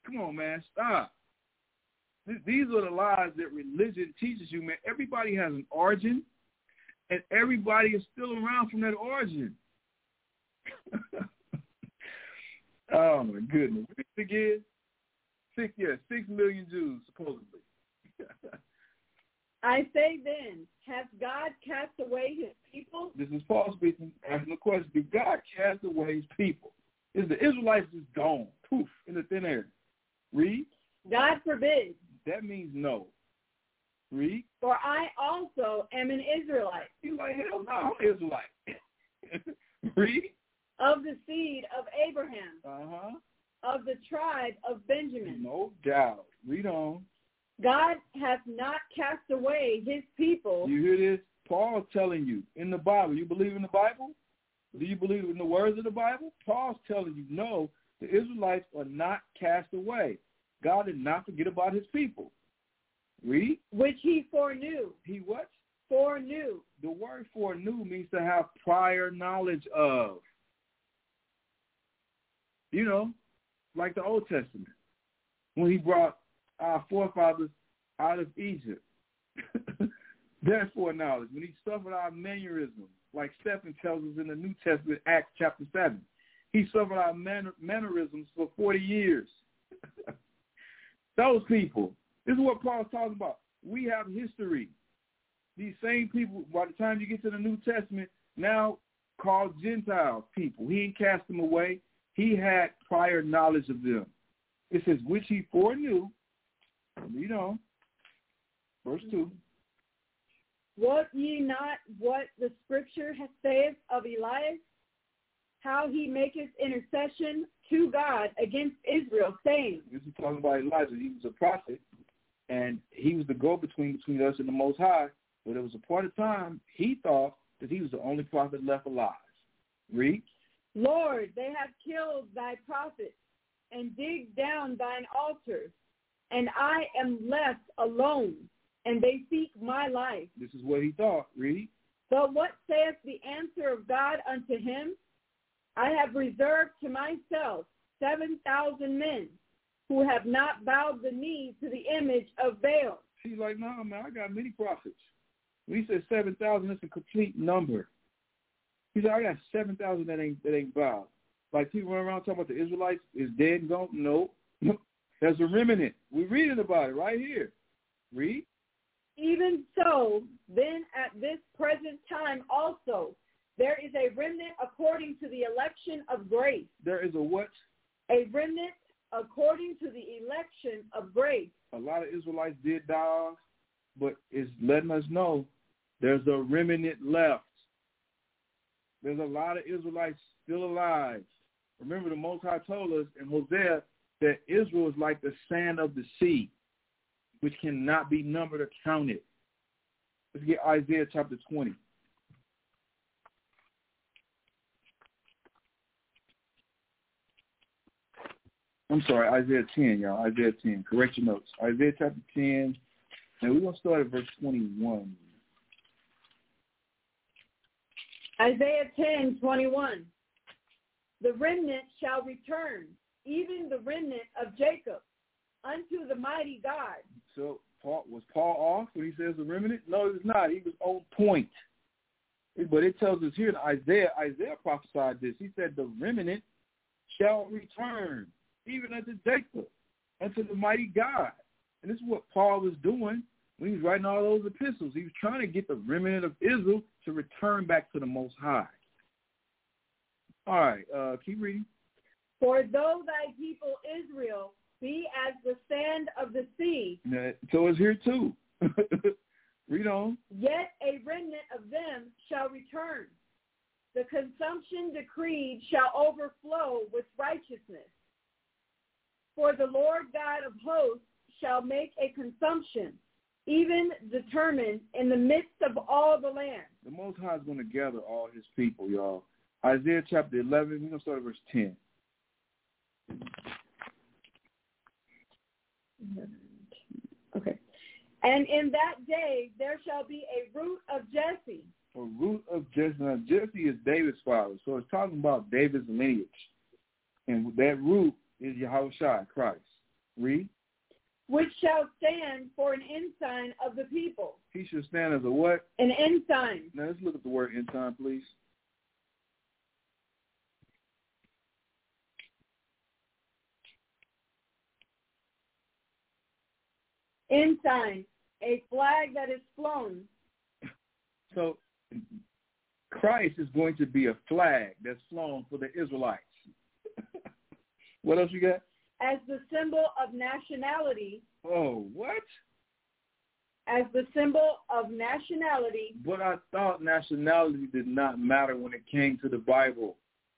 Come on, man, stop. These are the lies that religion teaches you, man. Everybody has an origin, and everybody is still around from that origin. oh my goodness! Again, six, yeah, six million Jews supposedly. I say then, has God cast away his people? This is Paul speaking, asking the question, did God cast away his people? Is the Israelites just gone, poof, in the thin air? Read. God forbid. That means no. Read. For I also am an Israelite. He's like, hell no, I'm Israelite. Read. Of the seed of Abraham. Uh-huh. Of the tribe of Benjamin. No doubt. Read on. God hath not cast away his people. You hear this? Paul's telling you in the Bible. You believe in the Bible? Do you believe in the words of the Bible? Paul's telling you, no, the Israelites are not cast away. God did not forget about his people. Read. Which he foreknew. He what? Foreknew. The word foreknew means to have prior knowledge of. You know, like the Old Testament, when he brought our forefathers out of Egypt. That's foreknowledge. When he suffered our mannerisms, like Stephen tells us in the New Testament, Acts chapter 7. He suffered our manner, mannerisms for 40 years. Those people. This is what Paul's talking about. We have history. These same people, by the time you get to the New Testament, now called Gentiles people. He cast them away. He had prior knowledge of them. It says, which he foreknew. Read on. Verse 2. Wot ye not what the scripture saith of Elias, how he maketh intercession to God against Israel, saying, This is talking about Elijah. He was a prophet, and he was the go-between between us and the Most High. But there was a part of time he thought that he was the only prophet left alive. Read. Lord, they have killed thy prophets and digged down thine altars, and I am left alone, and they seek my life. This is what he thought. Read. But what saith the answer of God unto him? I have reserved to myself seven thousand men who have not bowed the knee to the image of Baal. He's like, no, nah, man, I got many prophets. When he said 7,000, that's a complete number. He said, I got 7,000 that ain't, that ain't bowed. Like people run around talking about the Israelites is dead and gone. No. There's a remnant. We're reading about it right here. Read. Even so, then at this present time also, there is a remnant according to the election of grace. There is a what? A remnant according to the election of grace. A lot of Israelites did die but it's letting us know there's a remnant left. There's a lot of Israelites still alive. Remember, the Most High told us in Hosea that Israel is like the sand of the sea, which cannot be numbered or counted. Let's get Isaiah chapter 20. I'm sorry, Isaiah 10, y'all. Isaiah 10. Correct your notes. Isaiah chapter 10, and we're going to start at verse 21. Isaiah 10, 21. The remnant shall return, even the remnant of Jacob, unto the mighty God. So Paul, was Paul off when he says the remnant? No, was not. He was on point. But it tells us here in Isaiah, Isaiah prophesied this. He said the remnant shall return even unto Jacob, unto the mighty God. And this is what Paul was doing when he was writing all those epistles. He was trying to get the remnant of Israel to return back to the Most High. All right, uh, keep reading. For though thy people Israel be as the sand of the sea. So it's here too. Read on. Yet a remnant of them shall return. The consumption decreed shall overflow with righteousness. For the Lord God of hosts shall make a consumption, even determined in the midst of all the land. The Most High is going to gather all his people, y'all. Isaiah chapter 11, we're going to start at verse 10. Okay. And in that day there shall be a root of Jesse. A root of Jesse. Now, Jesse is David's father, so it's talking about David's lineage. And that root is Yahushua, Christ. Read. Which shall stand for an ensign of the people. He should stand as a what? An ensign. Now let's look at the word ensign, please. Ensign, a flag that is flown. So Christ is going to be a flag that's flown for the Israelites. what else you got? as the symbol of nationality, Oh, what? as the symbol of nationality, But I thought nationality did not matter when it came to the Bible.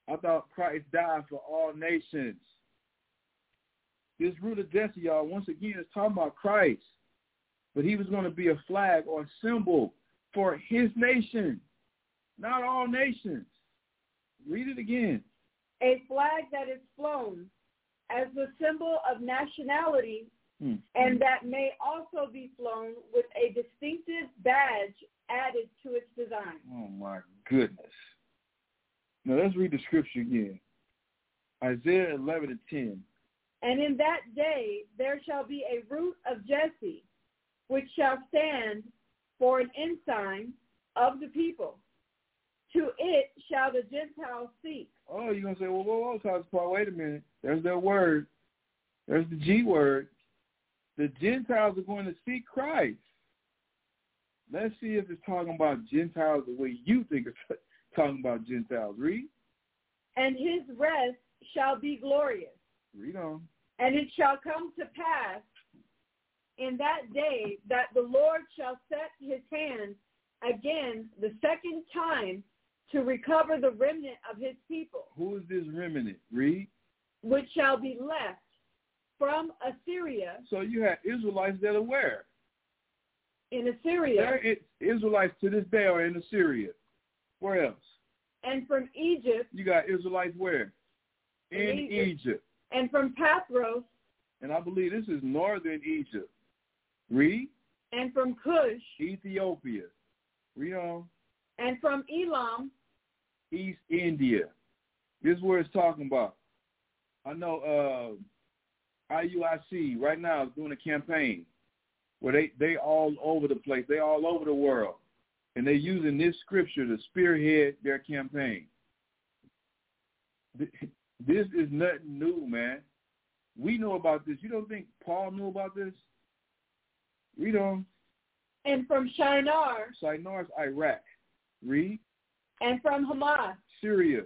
I thought Christ died for all nations. This root of Jesse, y'all, once again, is talking about Christ. But he was going to be a flag or a symbol for his nation, not all nations. Read it again. a flag that is flown as the symbol of nationality Hmm. and that may also be flown with a distinctive badge added to its design. Oh, my goodness. Now, let's read the scripture again. Isaiah 11 and 10. And in that day there shall be a root of Jesse, which shall stand for an ensign of the people. To it shall the Gentiles seek. Oh, you're going to say, well, whoa, whoa, Paul, wait a minute. There's that word. There's the G word. The Gentiles are going to seek Christ. Let's see if it's talking about Gentiles the way you think it's talking about Gentiles. Read. And his rest shall be glorious. Read on. And it shall come to pass in that day that the Lord shall set his hand again the second time to recover the remnant of his people, Who is this remnant? Read. which shall be left from Assyria So you have Israelites that are where? in Assyria There is Israelites to this day are in Assyria. Where else? and from Egypt You got Israelites where? In In Egypt. Egypt. And from Pathros And I believe this is northern Egypt. Read. and from Cush Ethiopia. Read on. and from Elam East India. This is where it's talking about. I know uh, IUIC right now is doing a campaign where they they all over the place. They all over the world, and they're using this scripture to spearhead their campaign. Th- This is nothing new, man. We know about this. You don't think Paul knew about this? Read on. and from Shinar Shinar's Iraq. Read. and from Hamath. Syria.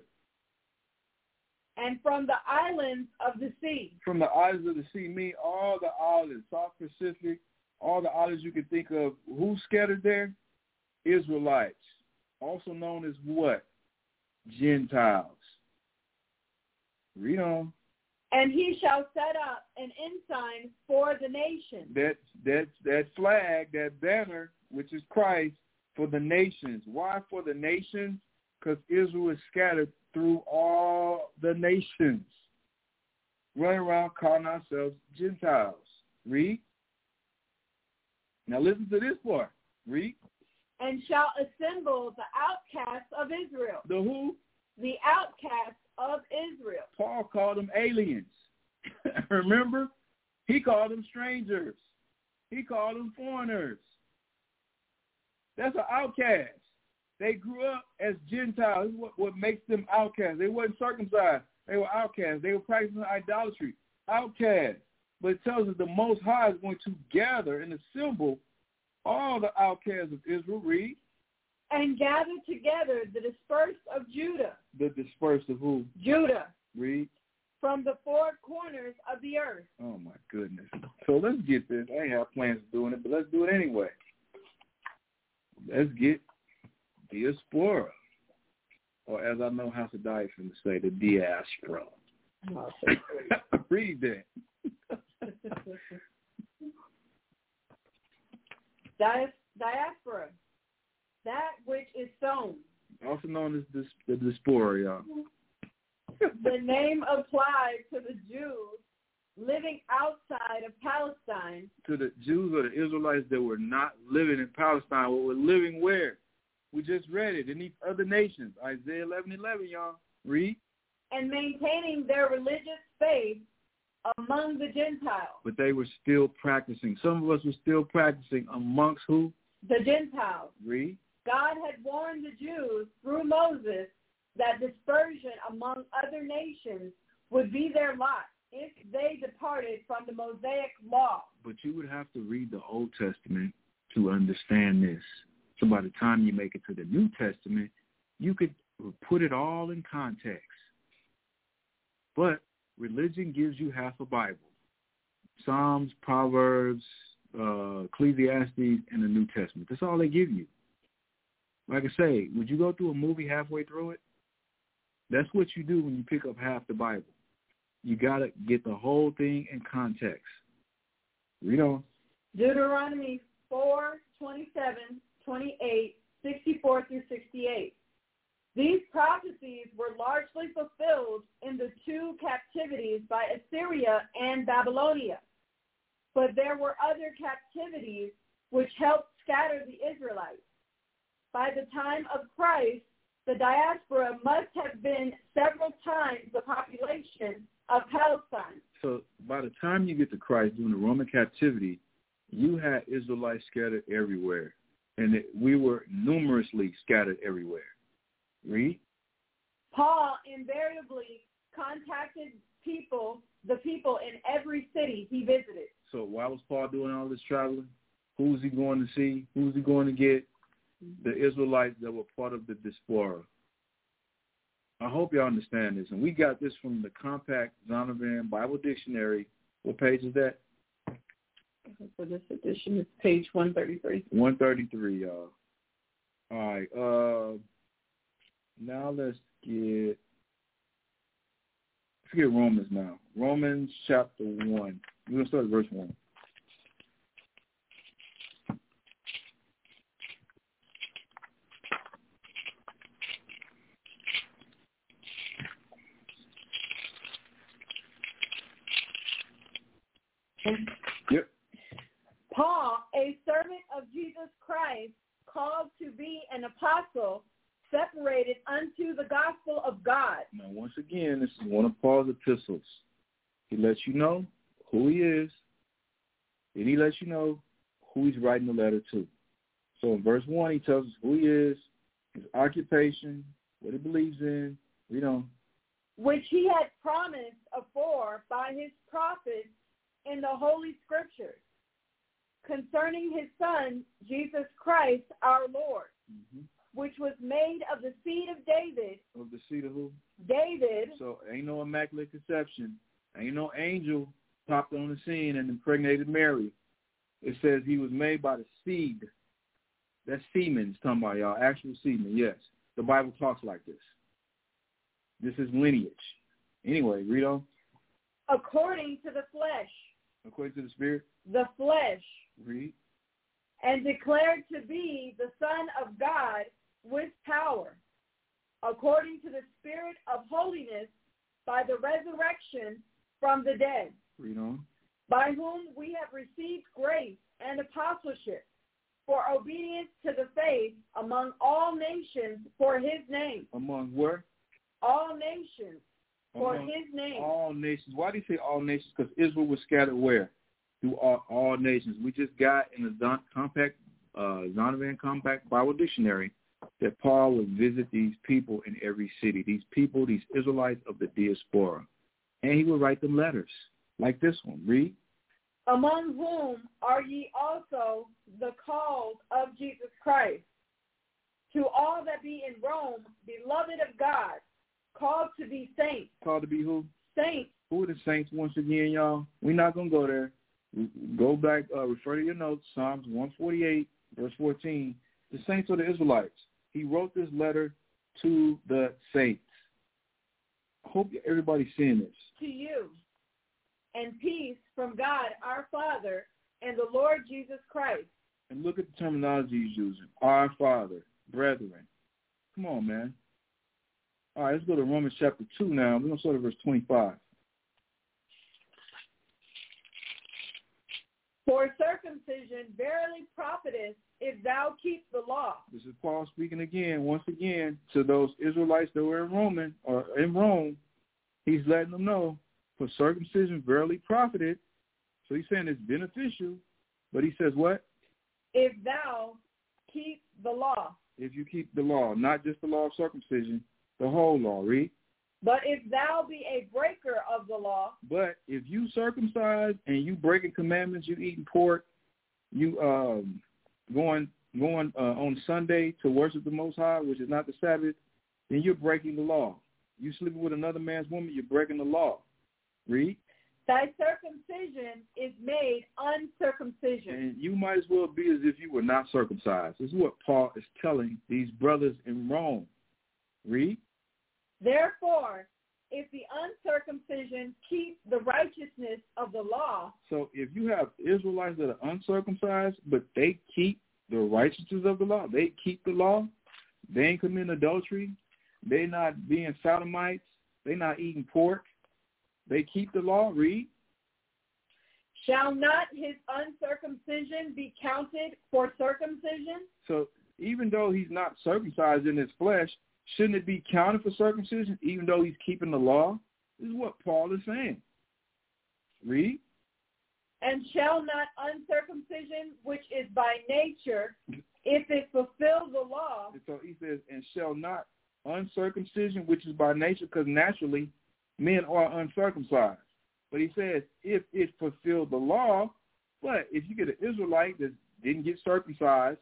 and from the islands of the sea from the islands of the sea, mean all the islands, South Pacific, all the islands you can think of. Who scattered there? Israelites, also known as what? Gentiles. Read on. And he shall set up an ensign for the nations. That that that flag, that banner, which is Christ, for the nations. Why for the nations? Because Israel is scattered through all the nations. Running around calling ourselves Gentiles. Read. Now listen to this part. Read. And shall assemble the outcasts of Israel. The who? The outcasts of Israel. Paul called them aliens. Remember? He called them strangers. He called them foreigners. That's an outcast. They grew up as Gentiles. What, what makes them outcasts. They weren't circumcised. They were outcasts. They were practicing idolatry. Outcasts. But it tells us the Most High is going to gather and assemble all the outcasts of Israel. Read. And gather together the dispersed of Judah. The dispersed of who? Judah. Read. From the four corners of the earth. Oh my goodness. So let's get this. I ain't have plans of doing it, but let's do it anyway. Let's get diaspora. Or as I know how to of Dyson to say, the diaspora. Read that. Dia- diaspora. That which is sown. Also known as this, the diaspora, y'all. The name applied to the Jews living outside of Palestine To the Jews or the Israelites that were not living in Palestine, but were living where? We just read it in these other nations. Isaiah 11, 11, y'all. Read. and maintaining their religious faith among the Gentiles. But they were still practicing. Some of us were still practicing amongst who? The Gentiles. Read. God had warned the Jews through Moses that dispersion among other nations would be their lot if they departed from the Mosaic law. But you would have to read the Old Testament to understand this. So by the time you make it to the New Testament, you could put it all in context. But religion gives you half a Bible. Psalms, Proverbs, uh, Ecclesiastes, and the New Testament. That's all they give you. Like I say, would you go through a movie halfway through it? That's what you do when you pick up half the Bible. You got to get the whole thing in context. Read on. Deuteronomy 4, 27, 28, 64 through 68. These prophecies were largely fulfilled in the two captivities by Assyria and Babylonia. But there were other captivities which helped scatter the Israelites. By the time of Christ, the diaspora must have been several times the population of Palestine. So by the time you get to Christ during the Roman captivity, you had Israelites scattered everywhere. And it, we were numerously scattered everywhere. Read. Paul invariably contacted people, the people in every city he visited. So why was Paul doing all this traveling? Who was he going to see? Who was he going to get? The Israelites that were part of the diaspora. I hope y'all understand this. And we got this from the Compact Zondervan Bible Dictionary. What page is that? For this edition, it's page 133. 133, y'all. All right. Uh, now let's get let's get Romans now. Romans chapter one. We're gonna start at verse one. Yep. Paul, a servant of Jesus Christ, called to be an apostle, separated unto the gospel of God. Now, once again, this is one of Paul's epistles. He lets you know who he is, and he lets you know who he's writing the letter to. So in verse 1, he tells us who he is, his occupation, what he believes in, read on. which he had promised afore by his prophets in the holy scriptures, concerning his son, Jesus Christ our Lord, Mm-hmm. which was made of the seed of David, Of the seed of who? David, So ain't no immaculate conception. Ain't no angel popped on the scene and impregnated Mary. It says he was made by the seed. That's semen it's talking about, y'all. Actual semen, yes. The Bible talks like this. This is lineage. Anyway, read on. according to the flesh, According to the Spirit, the flesh, read. and declared to be the Son of God with power, according to the Spirit of holiness by the resurrection from the dead, Read on. by whom we have received grace and apostleship for obedience to the faith among all nations for his name. Among where? All nations for his name. all nations. Why do you say all nations? Because Israel was scattered where? Through all, all nations. We just got in the Zon, compact, uh, Zondervan Compact Bible Dictionary that Paul would visit these people in every city. These people, these Israelites of the diaspora, and he would write them letters like this one. Read. among whom are ye also the called of Jesus Christ. To all that be in Rome, beloved of God, called to be saints, Called to be who? saints, Who are the saints once again, y'all? We're not gonna go there. Go back, uh, refer to your notes, Psalms 148, verse 14. The saints are the Israelites. He wrote this letter to the saints. I hope everybody's seeing this. to you, and peace from God our Father and the Lord Jesus Christ. And look at the terminology he's using. Our Father, brethren. Come on, man. All right, let's go to Romans chapter 2 now. We're going to start at verse 25. For circumcision verily profiteth if thou keep the law. This is Paul speaking again, once again, to those Israelites that were in Roman or in Rome. He's letting them know, for circumcision verily profiteth. So he's saying it's beneficial, but he says what? If thou keep the law. If you keep the law, not just the law of circumcision, the whole law. Read. But if thou be a breaker of the law, But if you circumcise and you breaking commandments, you eating pork, you um going going uh, on Sunday to worship the Most High, which is not the Sabbath, then you're breaking the law. You sleeping with another man's woman, you're breaking the law. Read. Thy circumcision is made uncircumcision. And you might as well be as if you were not circumcised. This is what Paul is telling these brothers in Rome. Read. Therefore, if the uncircumcision keep the righteousness of the law, So if you have Israelites that are uncircumcised, but they keep the righteousness of the law, they keep the law, they ain't committing adultery, they not being sodomites, they not eating pork, they keep the law, read. shall not his uncircumcision be counted for circumcision? So even though he's not circumcised in his flesh, shouldn't it be counted for circumcision even though he's keeping the law? This is what Paul is saying. Read. And shall not uncircumcision, which is by nature, if it fulfill the law, And so he says, and shall not uncircumcision, which is by nature, because naturally men are uncircumcised. But he says, if it fulfilled the law, but if you get an Israelite that didn't get circumcised,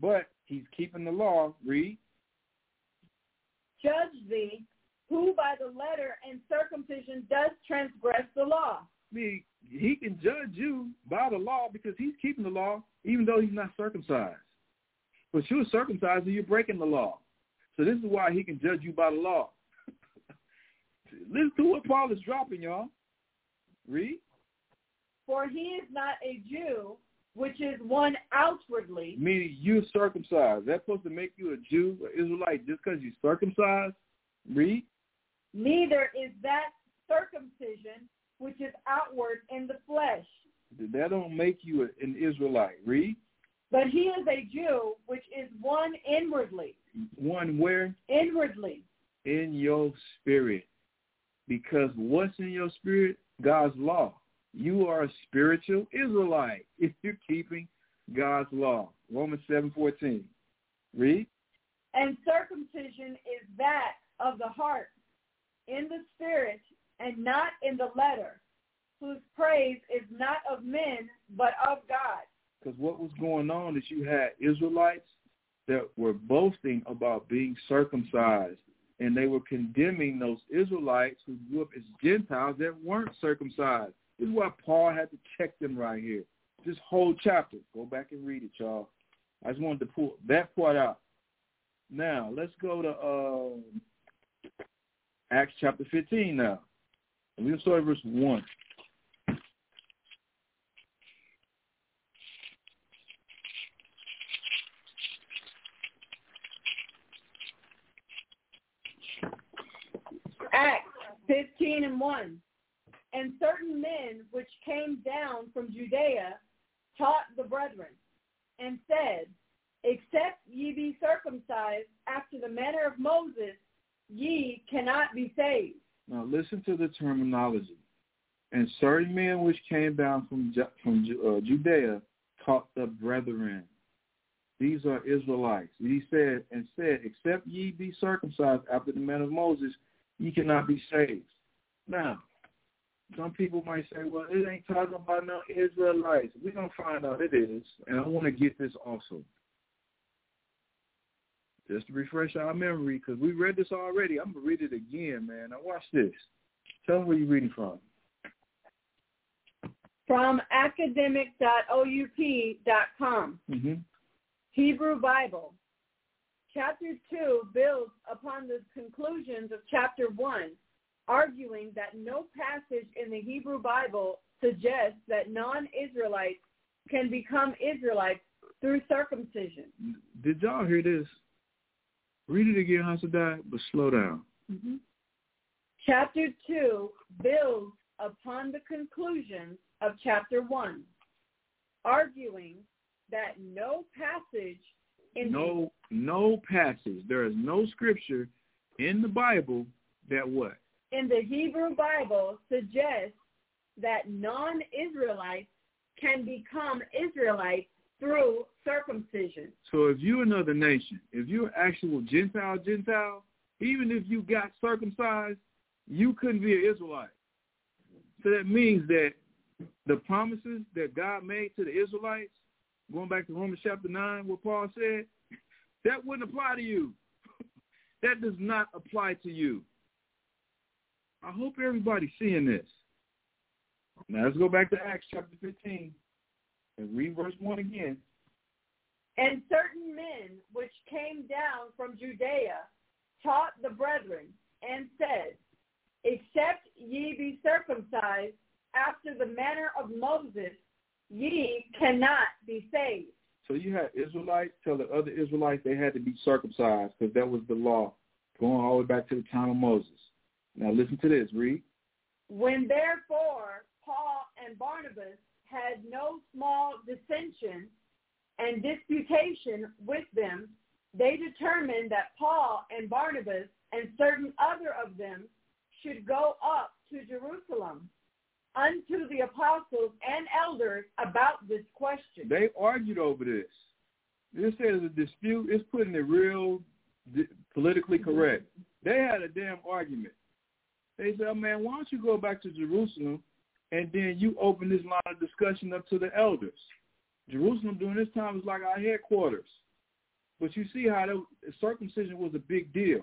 but he's keeping the law, read, judge thee, who by the letter and circumcision does transgress the law. I mean, he can judge you by the law because he's keeping the law, even though he's not circumcised. But you're circumcised and you're breaking the law. So this is why he can judge you by the law. Listen to what Paul is dropping, y'all. Read. For he is not a Jew, which is one outwardly, Meaning you're circumcised. That's supposed to make you a Jew, an Israelite, just because you're circumcised? Read. neither is that circumcision which is outward in the flesh. That don't make you an Israelite. Read. But he is a Jew, which is one inwardly, One where? inwardly. in your spirit. Because what's in your spirit? God's law. You are a spiritual Israelite if you're keeping God's law. Romans seven fourteen. Read. And circumcision is that of the heart, in the spirit, and not in the letter, whose praise is not of men, but of God. Because what was going on is you had Israelites that were boasting about being circumcised. And they were condemning those Israelites who grew up as Gentiles that weren't circumcised. This is why Paul had to check them right here. This whole chapter. Go back and read it, y'all. I just wanted to pull that part out. Now, let's go to uh, Acts chapter 15 now. And we'll start at verse 1. Acts 15 and 1. And certain men which came down from Judea taught the brethren, and said, Except ye be circumcised after the manner of Moses, ye cannot be saved. Now listen to the terminology. And certain men which came down from from uh, Judea taught the brethren. These are Israelites. He said and said, except ye be circumcised after the manner of Moses, ye cannot be saved. Now, some people might say, well, it ain't talking about no Israelites. We're going to find out it is. And I want to get this also. Just to refresh our memory, because we read this already. I'm going to read it again, man. Now watch this. Tell me where you're reading from. From academic.oup.com. Mm-hmm. Hebrew Bible. Chapter 2 builds upon the conclusions of chapter 1, arguing that no passage in the Hebrew Bible suggests that non-Israelites can become Israelites through circumcision. Did y'all hear this? Read it again, Hasadai, but slow down. Mm-hmm. Chapter 2 builds upon the conclusions of chapter 1, arguing that no passage in the No, no passage. There is no scripture in the Bible that what? In the Hebrew Bible suggests that non-Israelites can become Israelites through circumcision. So if you're another nation, if you're actual Gentile, Gentile, even if you got circumcised, you couldn't be an Israelite. So that means that the promises that God made to the Israelites, going back to Romans chapter 9, what Paul said, that wouldn't apply to you. that does not apply to you. I hope everybody's seeing this. Now let's go back to Acts chapter 15 and read verse 1 again. And certain men which came down from Judea taught the brethren and said, Except ye be circumcised after the manner of Moses, ye cannot be saved. So you had Israelites tell the other Israelites they had to be circumcised because that was the law going all the way back to the time of Moses. Now listen to this, read. When therefore Paul and Barnabas had no small dissension and disputation with them, they determined that Paul and Barnabas and certain other of them should go up to Jerusalem unto the apostles and elders about this question. They argued over this. This is a dispute. It's putting it real politically correct. They had a damn argument. They said, oh, man, why don't you go back to Jerusalem and then you open this line of discussion up to the elders. Jerusalem during this time was like our headquarters. But you see how the circumcision was a big deal.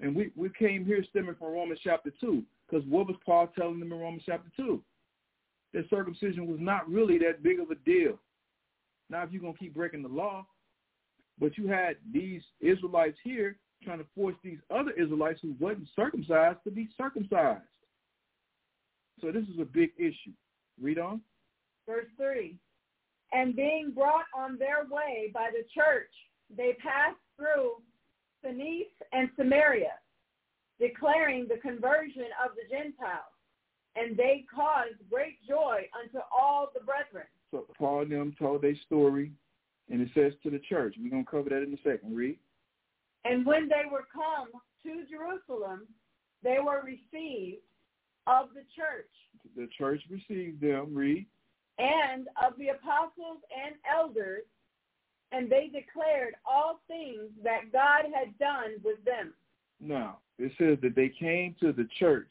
And we, we came here stemming from Romans chapter 2. Because what was Paul telling them in Romans chapter 2? That circumcision was not really that big of a deal. Now, if you're going to keep breaking the law, but you had these Israelites here trying to force these other Israelites who wasn't circumcised to be circumcised. So this is a big issue. Read on. Verse 3. And being brought on their way by the church, they passed through Phoenice and Samaria, declaring the conversion of the Gentiles. And they caused great joy unto all the brethren. So Paul and them told their story, and it says to the church. We're going to cover that in a second. Read. And when they were come to Jerusalem, they were received of the church. The church received them. Read. And of the apostles and elders, and they declared all things that God had done with them. Now, it says that they came to the church.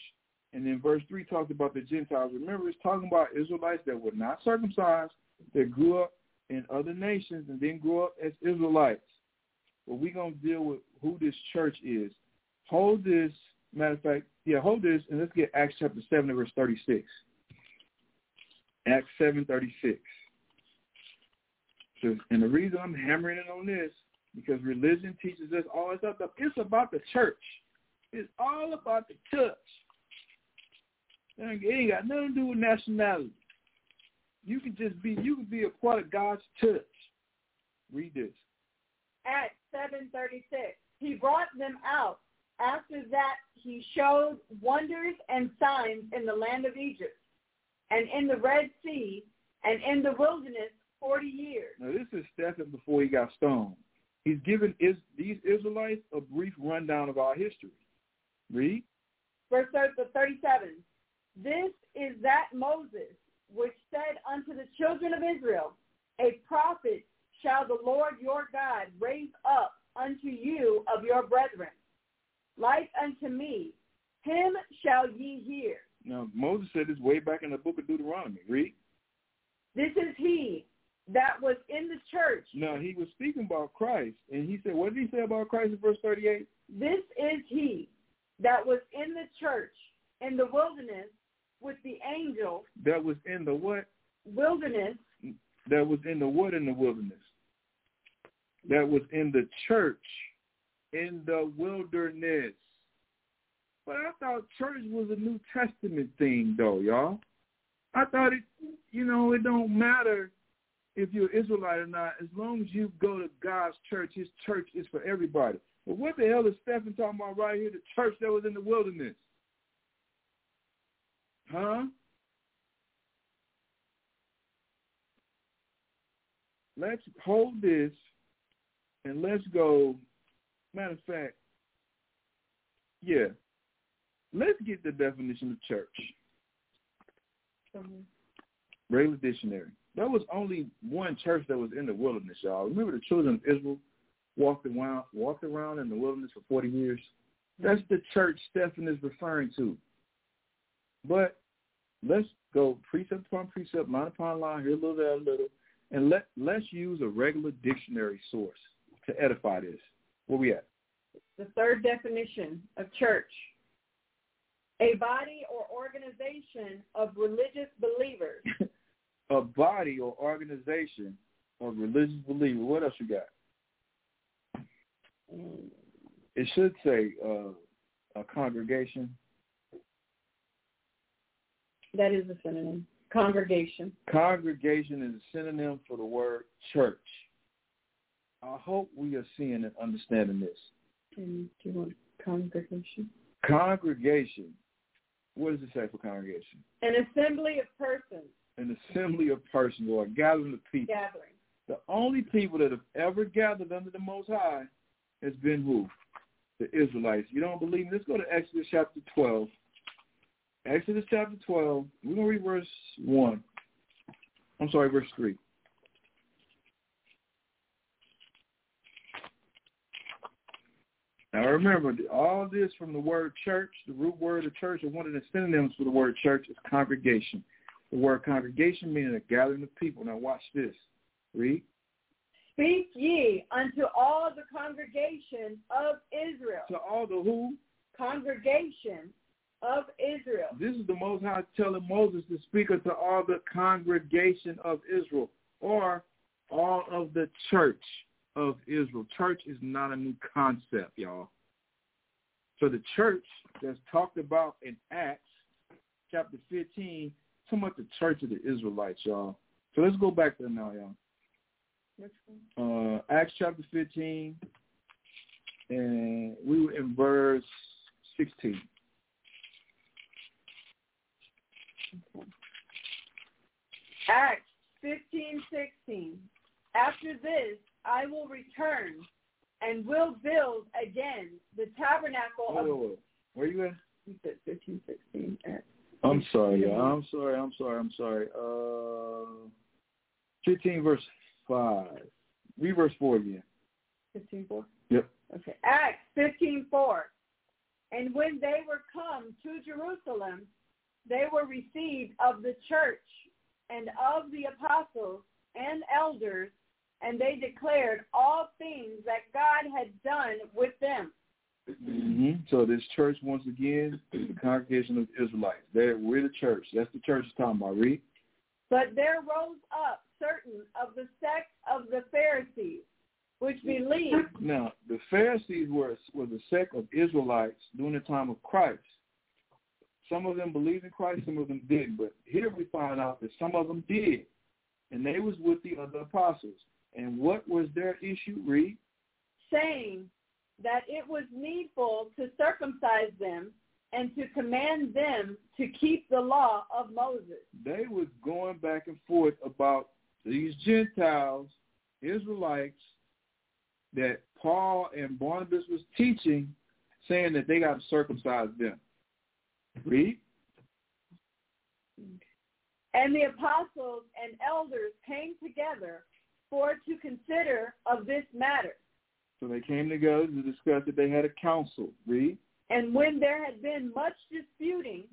And then verse 3 talks about the Gentiles. Remember, it's talking about Israelites that were not circumcised, that grew up in other nations and then grew up as Israelites. But we're going to deal with who this church is. Hold this, matter of fact, yeah, hold this, and let's get Acts chapter 7 verse 36. Acts 7.36. So, and the reason I'm hammering it on this, because religion teaches us all this stuff. It's about the church. It's all about the church. It ain't got nothing to do with nationality. You can just be, you can be a part of God's church. Read this. Acts 7.36. He brought them out. After that, he showed wonders and signs in the land of Egypt and in the Red Sea and in the wilderness 40 years. Now, this is Stephen before he got stoned. He's given is, these Israelites a brief rundown of our history. Read. Verse 37. This is that Moses which said unto the children of Israel, A prophet shall the Lord your God raise up unto you of your brethren, like unto me. Him shall ye hear. Now, Moses said this way back in the book of Deuteronomy. Read. This is he that was in the church. Now, he was speaking about Christ, and he said, what did he say about Christ in verse 38? This is he that was in the church in the wilderness with the angel. That was in the what? Wilderness. That was in the what in the wilderness? That was in the church in the wilderness. But I thought church was a New Testament thing, though, y'all. I thought it, you know, it don't matter if you're Israelite or not. As long as you go to God's church, his church is for everybody. But what the hell is Stephen talking about right here? The church that was in the wilderness. Huh? Let's hold this and let's go. Matter of fact, yeah, let's get the definition of church. Mhm. Regular dictionary. There was only one church that was in the wilderness, y'all. Remember the children of Israel walked around, walked around in the wilderness for 40 years? That's the church Stephen is referring to. But let's go precept upon precept, line upon line, here a little, there a little, and let, let's use a regular dictionary source to edify this. Where we at? The third definition of church. A body or organization of religious believers. a body or organization of religious believers. What else you got? It should say uh, a congregation. That is a synonym. Congregation. Congregation is a synonym for the word church. I hope we are seeing and understanding this. And do you want congregation? Congregation. What does it say for congregation? An assembly of persons. An assembly of persons or a gathering of people. Gathering. The only people that have ever gathered under the Most High has been who? The Israelites. You don't believe me? Let's go to Exodus chapter 12. Exodus chapter 12. We're going to read verse 1. I'm sorry, verse 3. Now remember, all this from the word church, the root word of church, and one of the synonyms for the word church is congregation. The word congregation meaning a gathering of people. Now watch this. Read. Speak ye unto all the congregation of Israel. To all the who? Congregation of Israel. This is the Most High telling Moses to speak unto all the congregation of Israel or all of the church of Israel. Church is not a new concept, y'all. So the church that's talked about in Acts chapter 15, talking about the church of the Israelites, y'all. So let's go back there now, y'all. Uh, Acts chapter 15, and we were in verse 16. Acts 15, 16. After this, I will return and will build again the tabernacle Wait, of... wait, wait. Where you at? You said 15, 16. Acts. I'm sorry. I'm sorry, I'm sorry, I'm sorry. Uh, 15 verse 5. Read verse 4 again. 15, 4? Yep. Okay. Acts 15, 4. And when they were come to Jerusalem, they were received of the church and of the apostles and elders, and they declared all things that God had done with them. hmm So this church, once again, is the congregation of Israelites. They're, we're the church. That's the church is talking about. Read. But there rose up certain of the sect of the Pharisees, which believed Now, the Pharisees were, was a sect of Israelites during the time of Christ. Some of them believed in Christ, some of them didn't. But here we find out that some of them did. And they was with the other apostles. And what was their issue? Read. saying that it was needful to circumcise them and to command them to keep the law of Moses. They was going back and forth about these Gentiles, Israelites, that Paul and Barnabas was teaching, saying that they got to circumcise them. Read. And the apostles and elders came together for to consider of this matter. So they came together to discuss that they had a council. Read. And when there had been much disputing,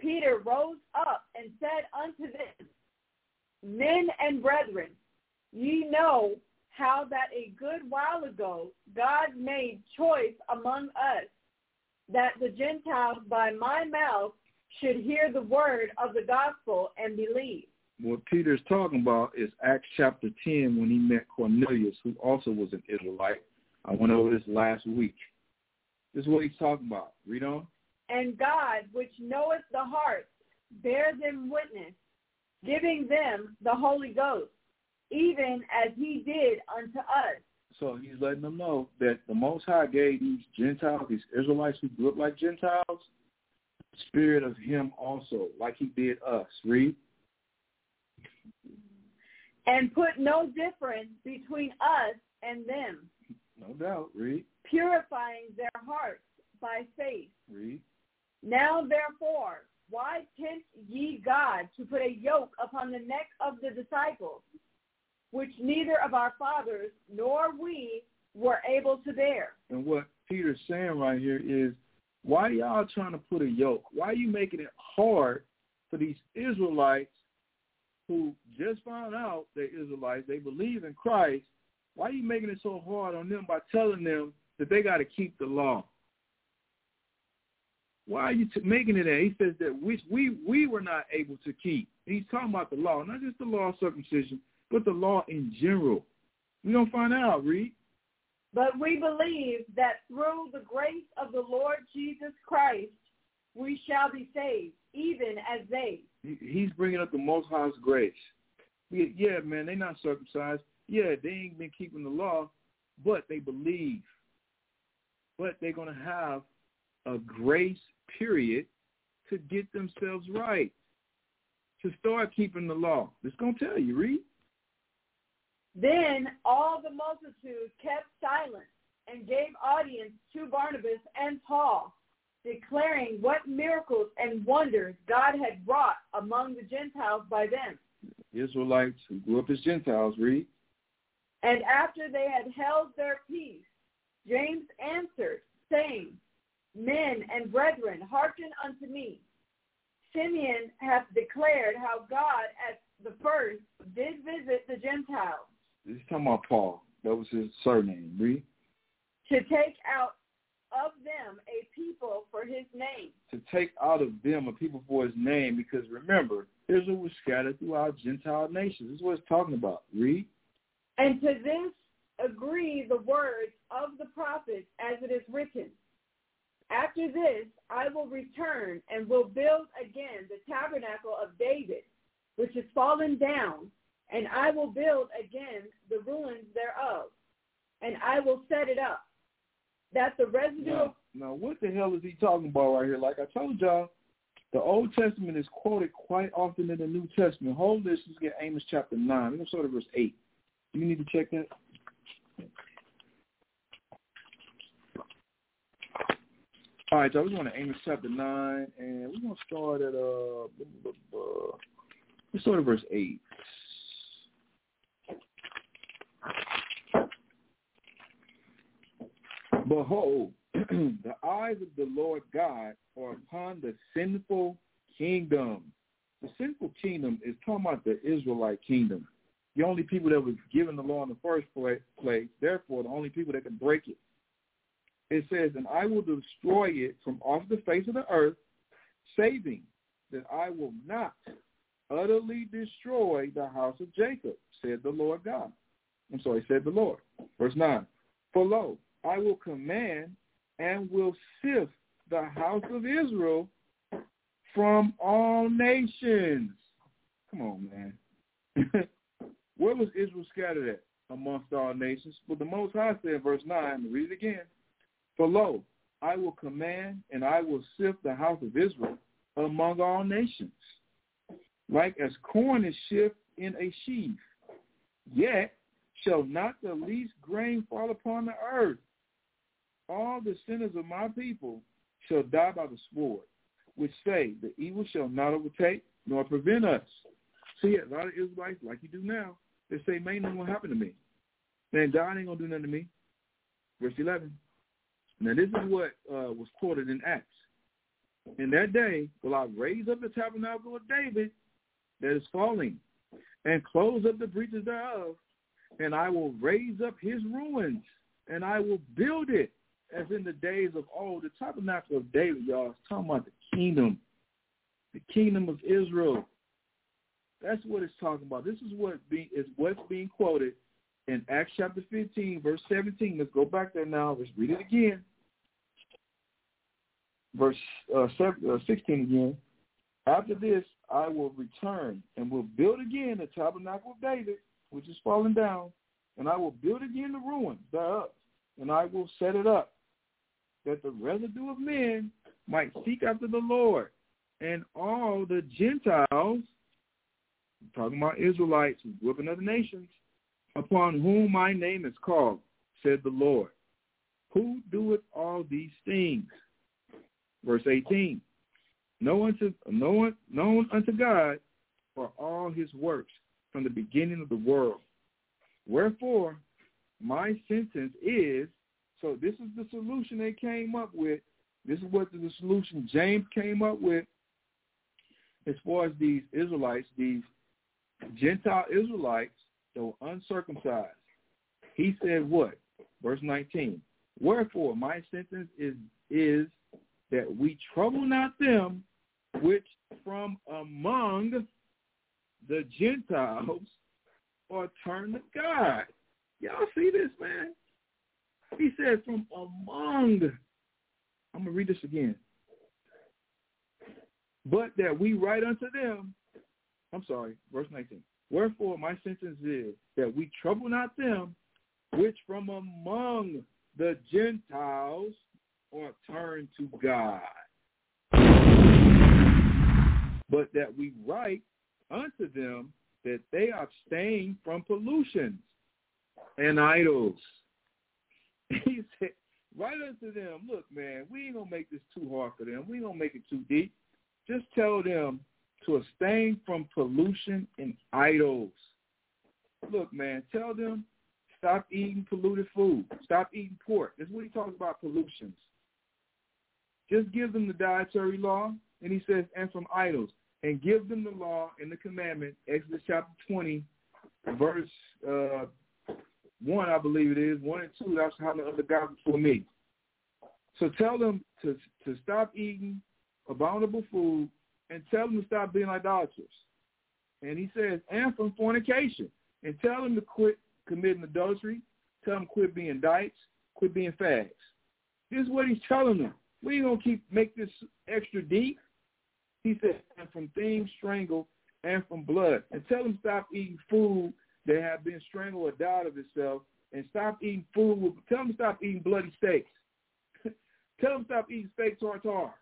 Peter rose up and said unto them, Men and brethren, ye know how that a good while ago God made choice among us that the Gentiles by my mouth should hear the word of the gospel and believe. What Peter's talking about is Acts chapter 10 when he met Cornelius, who also was an Israelite. I went over this last week. This is what he's talking about. Read on. And God, which knoweth the hearts, bear them witness, giving them the Holy Ghost, even as he did unto us. So he's letting them know that the Most High gave these Gentiles, these Israelites who grew up like Gentiles, the spirit of him also, like he did us. Read. And put no difference between us and them, No doubt. Read. purifying their hearts by faith. Read. Now therefore, why tempt ye God to put a yoke upon the neck of the disciples, which neither of our fathers nor we were able to bear? And what Peter's saying right here is, why y'all trying to put a yoke? Why are you making it hard for these Israelites who just found out they're Israelites, they believe in Christ, why are you making it so hard on them by telling them that they got to keep the law? Why are you t- making it that? He says that which we we were not able to keep. He's talking about the law, not just the law of circumcision, but the law in general. We don't find out, read. But we believe that through the grace of the Lord Jesus Christ, we shall be saved, even as they. He's bringing up the Most High's grace. Yeah, man, they not circumcised. Yeah, they ain't been keeping the law, but they believe. But they're going to have a grace period to get themselves right, to start keeping the law. It's going to tell you, read. Then all the multitude kept silent and gave audience to Barnabas and Paul, declaring what miracles and wonders God had wrought among the Gentiles by them. Israelites who grew up as Gentiles, read. And after they had held their peace, James answered, saying, Men and brethren, hearken unto me. Simeon hath declared how God at the first did visit the Gentiles. This is talking about Paul. That was his surname. Read. To take out of them a people for his name. To take out of them a people for his name, because remember, Israel was scattered throughout Gentile nations. This is what it's talking about. Read. And to this agree the words of the prophets as it is written. After this I will return and will build again the tabernacle of David, which is fallen down, and I will build again the ruins thereof, and I will set it up, that the residue Now, now, what the hell is he talking about right here? Like I told y'all, the Old Testament is quoted quite often in the New Testament. Hold this. Let's get Amos chapter 9. Let's go to verse 8. Do you need to check that? All right, so we're going to Amos chapter 9, and we're going to start at, uh, let's start at verse 8. Behold, the eyes of the Lord God are upon the sinful kingdom. The sinful kingdom is talking about the Israelite kingdom. The only people that was given the law in the first place, therefore the only people that can break it. It says, and I will destroy it from off the face of the earth, saving that I will not utterly destroy the house of Jacob, said the Lord God. I'm sorry, said the Lord. Verse 9. For lo, I will command and will sift the house of Israel from all nations. Come on, man. Where was Israel scattered at? Amongst all nations. But the Most High said, verse 9, read it again. For lo, I will command and I will sift the house of Israel among all nations, like as corn is shift in a sheaf. Yet shall not the least grain fall upon the earth. All the sinners of my people shall die by the sword, which say, the evil shall not overtake nor prevent us. See, a lot of Israelites, like you do now, they say, man, nothing going to happen to me. Man, God ain't going to do nothing to me. Verse 11. Now, this is what uh, was quoted in Acts. In that day will I raise up the tabernacle of David that is falling, and close up the breaches thereof, and I will raise up his ruins, and I will build it as in the days of old. The tabernacle of David, y'all, is talking about the kingdom, the kingdom of Israel. That's what it's talking about. This is what is what's being quoted in Acts chapter 15, verse 17. Let's go back there now. Let's read it again. Verse uh, 7, uh, 16 again. After this, I will return and will build again the tabernacle of David, which is fallen down, and I will build again the ruins thereof, and I will set it up, that the residue of men might seek after the Lord, and all the Gentiles, talking about Israelites up other nations, upon whom my name is called, said the Lord, who doeth all these things. Verse 18, know unto, know, known unto God for all his works from the beginning of the world. Wherefore, my sentence is, so this is the solution they came up with. This is what the solution James came up with as far as these Israelites, these Gentile Israelites that were uncircumcised. He said what? Verse 19. Wherefore, my sentence is, is that we trouble not them which from among the Gentiles are turned to God. Y'all see this, man? He says, from among. I'm going to read this again. But that we write unto them, I'm sorry, verse 19. Wherefore my sentence is that we trouble not them which from among the Gentiles are turned to God. But that we write unto them that they abstain from pollutions and idols. He said, write unto them, look, man, we ain't going to make this too hard for them. We ain't going to make it too deep. Just tell them to abstain from pollution and idols. Look, man, tell them stop eating polluted food. Stop eating pork. That's what he talks about pollutions. Just give them the dietary law, and he says, and from idols, and give them the law and the commandment, Exodus chapter 20, verse uh, 1, I believe it is, 1 and 2, that's how the other God before me. So tell them to to stop eating abominable food and tell them to stop being idolaters. And he says, and from fornication. And tell them to quit committing adultery. Tell them quit being dykes, quit being fags. This is what he's telling them. We ain't going to keep make this extra deep. He said, and from things strangled and from blood. And tell them stop eating food that have been strangled or died of itself. And stop eating food. Tell them stop eating bloody steaks. tell them stop eating steak tartare.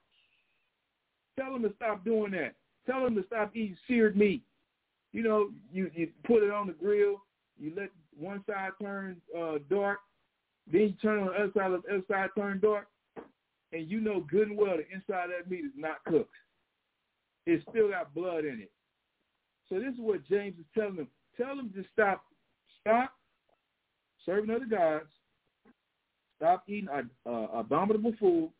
Tell them to stop doing that. Tell them to stop eating seared meat. You know, you, you put it on the grill, you let one side turn uh, dark, then you turn on the other side, the other side turn dark, and you know good and well the inside of that meat is not cooked. It's still got blood in it. So this is what James is telling them. Tell them to stop, stop serving other gods, stop eating uh, uh, abominable food.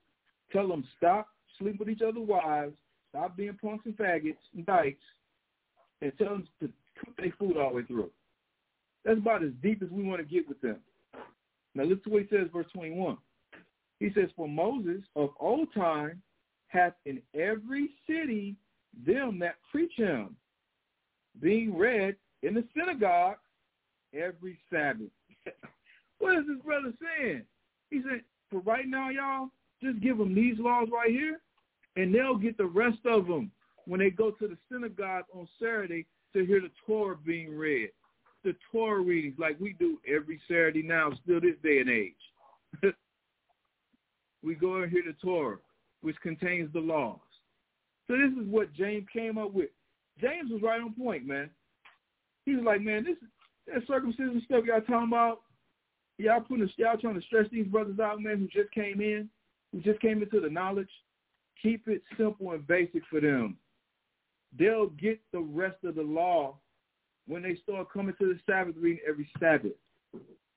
Tell them stop sleeping with each other's wives, stop being punks and faggots and dykes, and tell them to cook their food all the way through. That's about as deep as we want to get with them. Now look to what he says, verse 21. He says, For Moses of old time hath in every city them that preach him, being read in the synagogue every Sabbath. what is this brother saying? He said, for right now, y'all, just give them these laws right here, and they'll get the rest of them when they go to the synagogue on Saturday to hear the Torah being read. The Torah readings like we do every Saturday now, still this day and age. we go and hear the Torah, which contains the laws. So this is what James came up with. James was right on point, man. He was like, man, this that circumcision stuff y'all talking about, y'all putting y'all trying to stress these brothers out, man, who just came in who just came into the knowledge, keep it simple and basic for them. They'll get the rest of the law when they start coming to the Sabbath reading every Sabbath.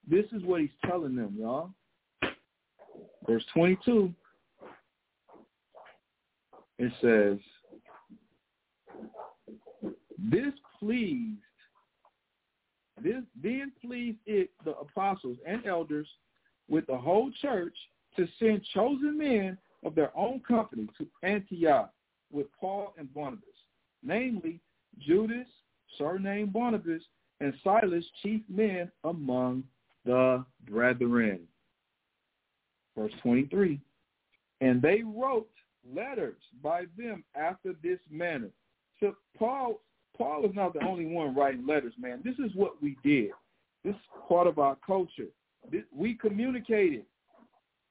This is what he's telling them, y'all. Verse 22, it says, This pleased, this then pleased it the apostles and elders with the whole church to send chosen men of their own company to Antioch with Paul and Barnabas, namely Judas, surnamed Barsabas, and Silas, chief men among the brethren. Verse 23, and they wrote letters by them after this manner. So Paul, Paul is not the only one writing letters, man. This is what we did. This is part of our culture. This, we communicated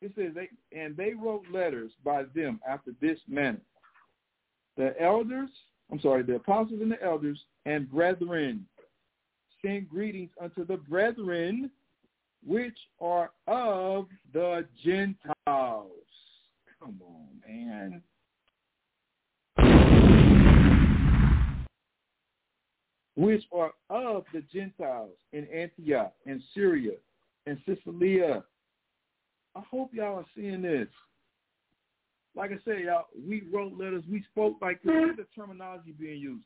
it says, they, and they wrote letters by them after this manner. The elders, I'm sorry, the apostles and the elders and brethren send greetings unto the brethren which are of the Gentiles. Come on, man. Which are of the Gentiles in Antioch and Syria and Cilicia I hope y'all are seeing this. Like I said, y'all, we wrote letters. We spoke like this is the terminology being used.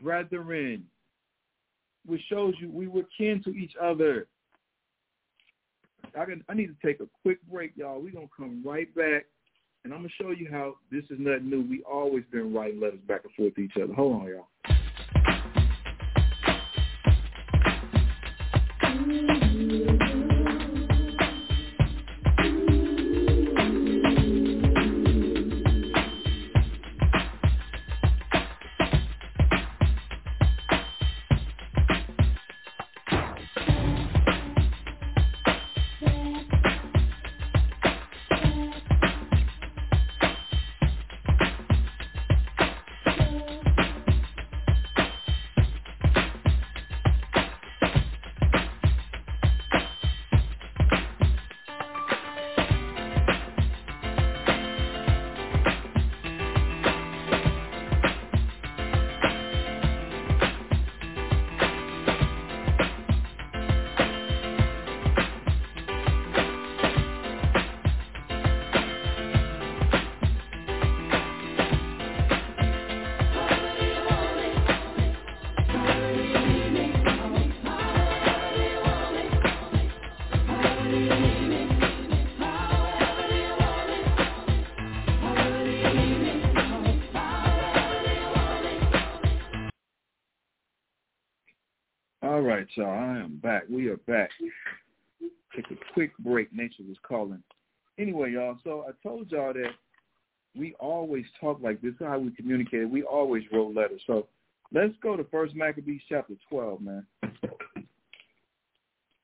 Brethren, which shows you we were kin to each other. I can, I need to take a quick break, y'all. We're going to come right back and I'm gonna show you how this is nothing new. We always been writing letters back and forth to each other. Hold on, y'all. Y'all. I am back. We are back. Take a quick break. Nature was calling. Anyway, y'all. So I told y'all that we always talk like this. This is how we communicate. We always wrote letters. So let's go to First Maccabees chapter twelve, man.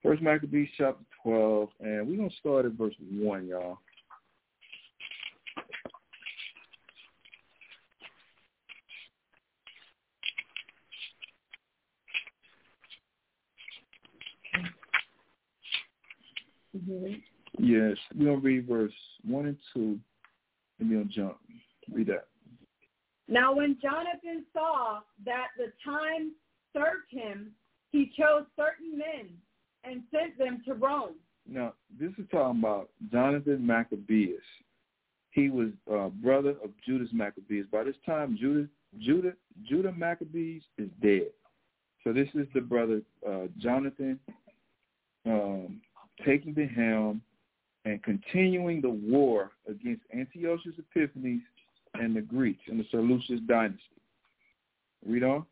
First Maccabees chapter twelve, and we're gonna start at verse one, y'all. Mm-hmm. Yes, we're gonna read verse one and two, and we're jump. Read that. Now when Jonathan saw that the time served him, he chose certain men and sent them to Rome. Now, this is talking about Jonathan Maccabeus. He was uh, brother of Judas Maccabeus. By this time, Judas, Judah, Judah Maccabees is dead. So this is the brother uh, Jonathan um, taking the helm and continuing the war against Antiochus Epiphanes and the Greeks in the Seleucid dynasty. Read on.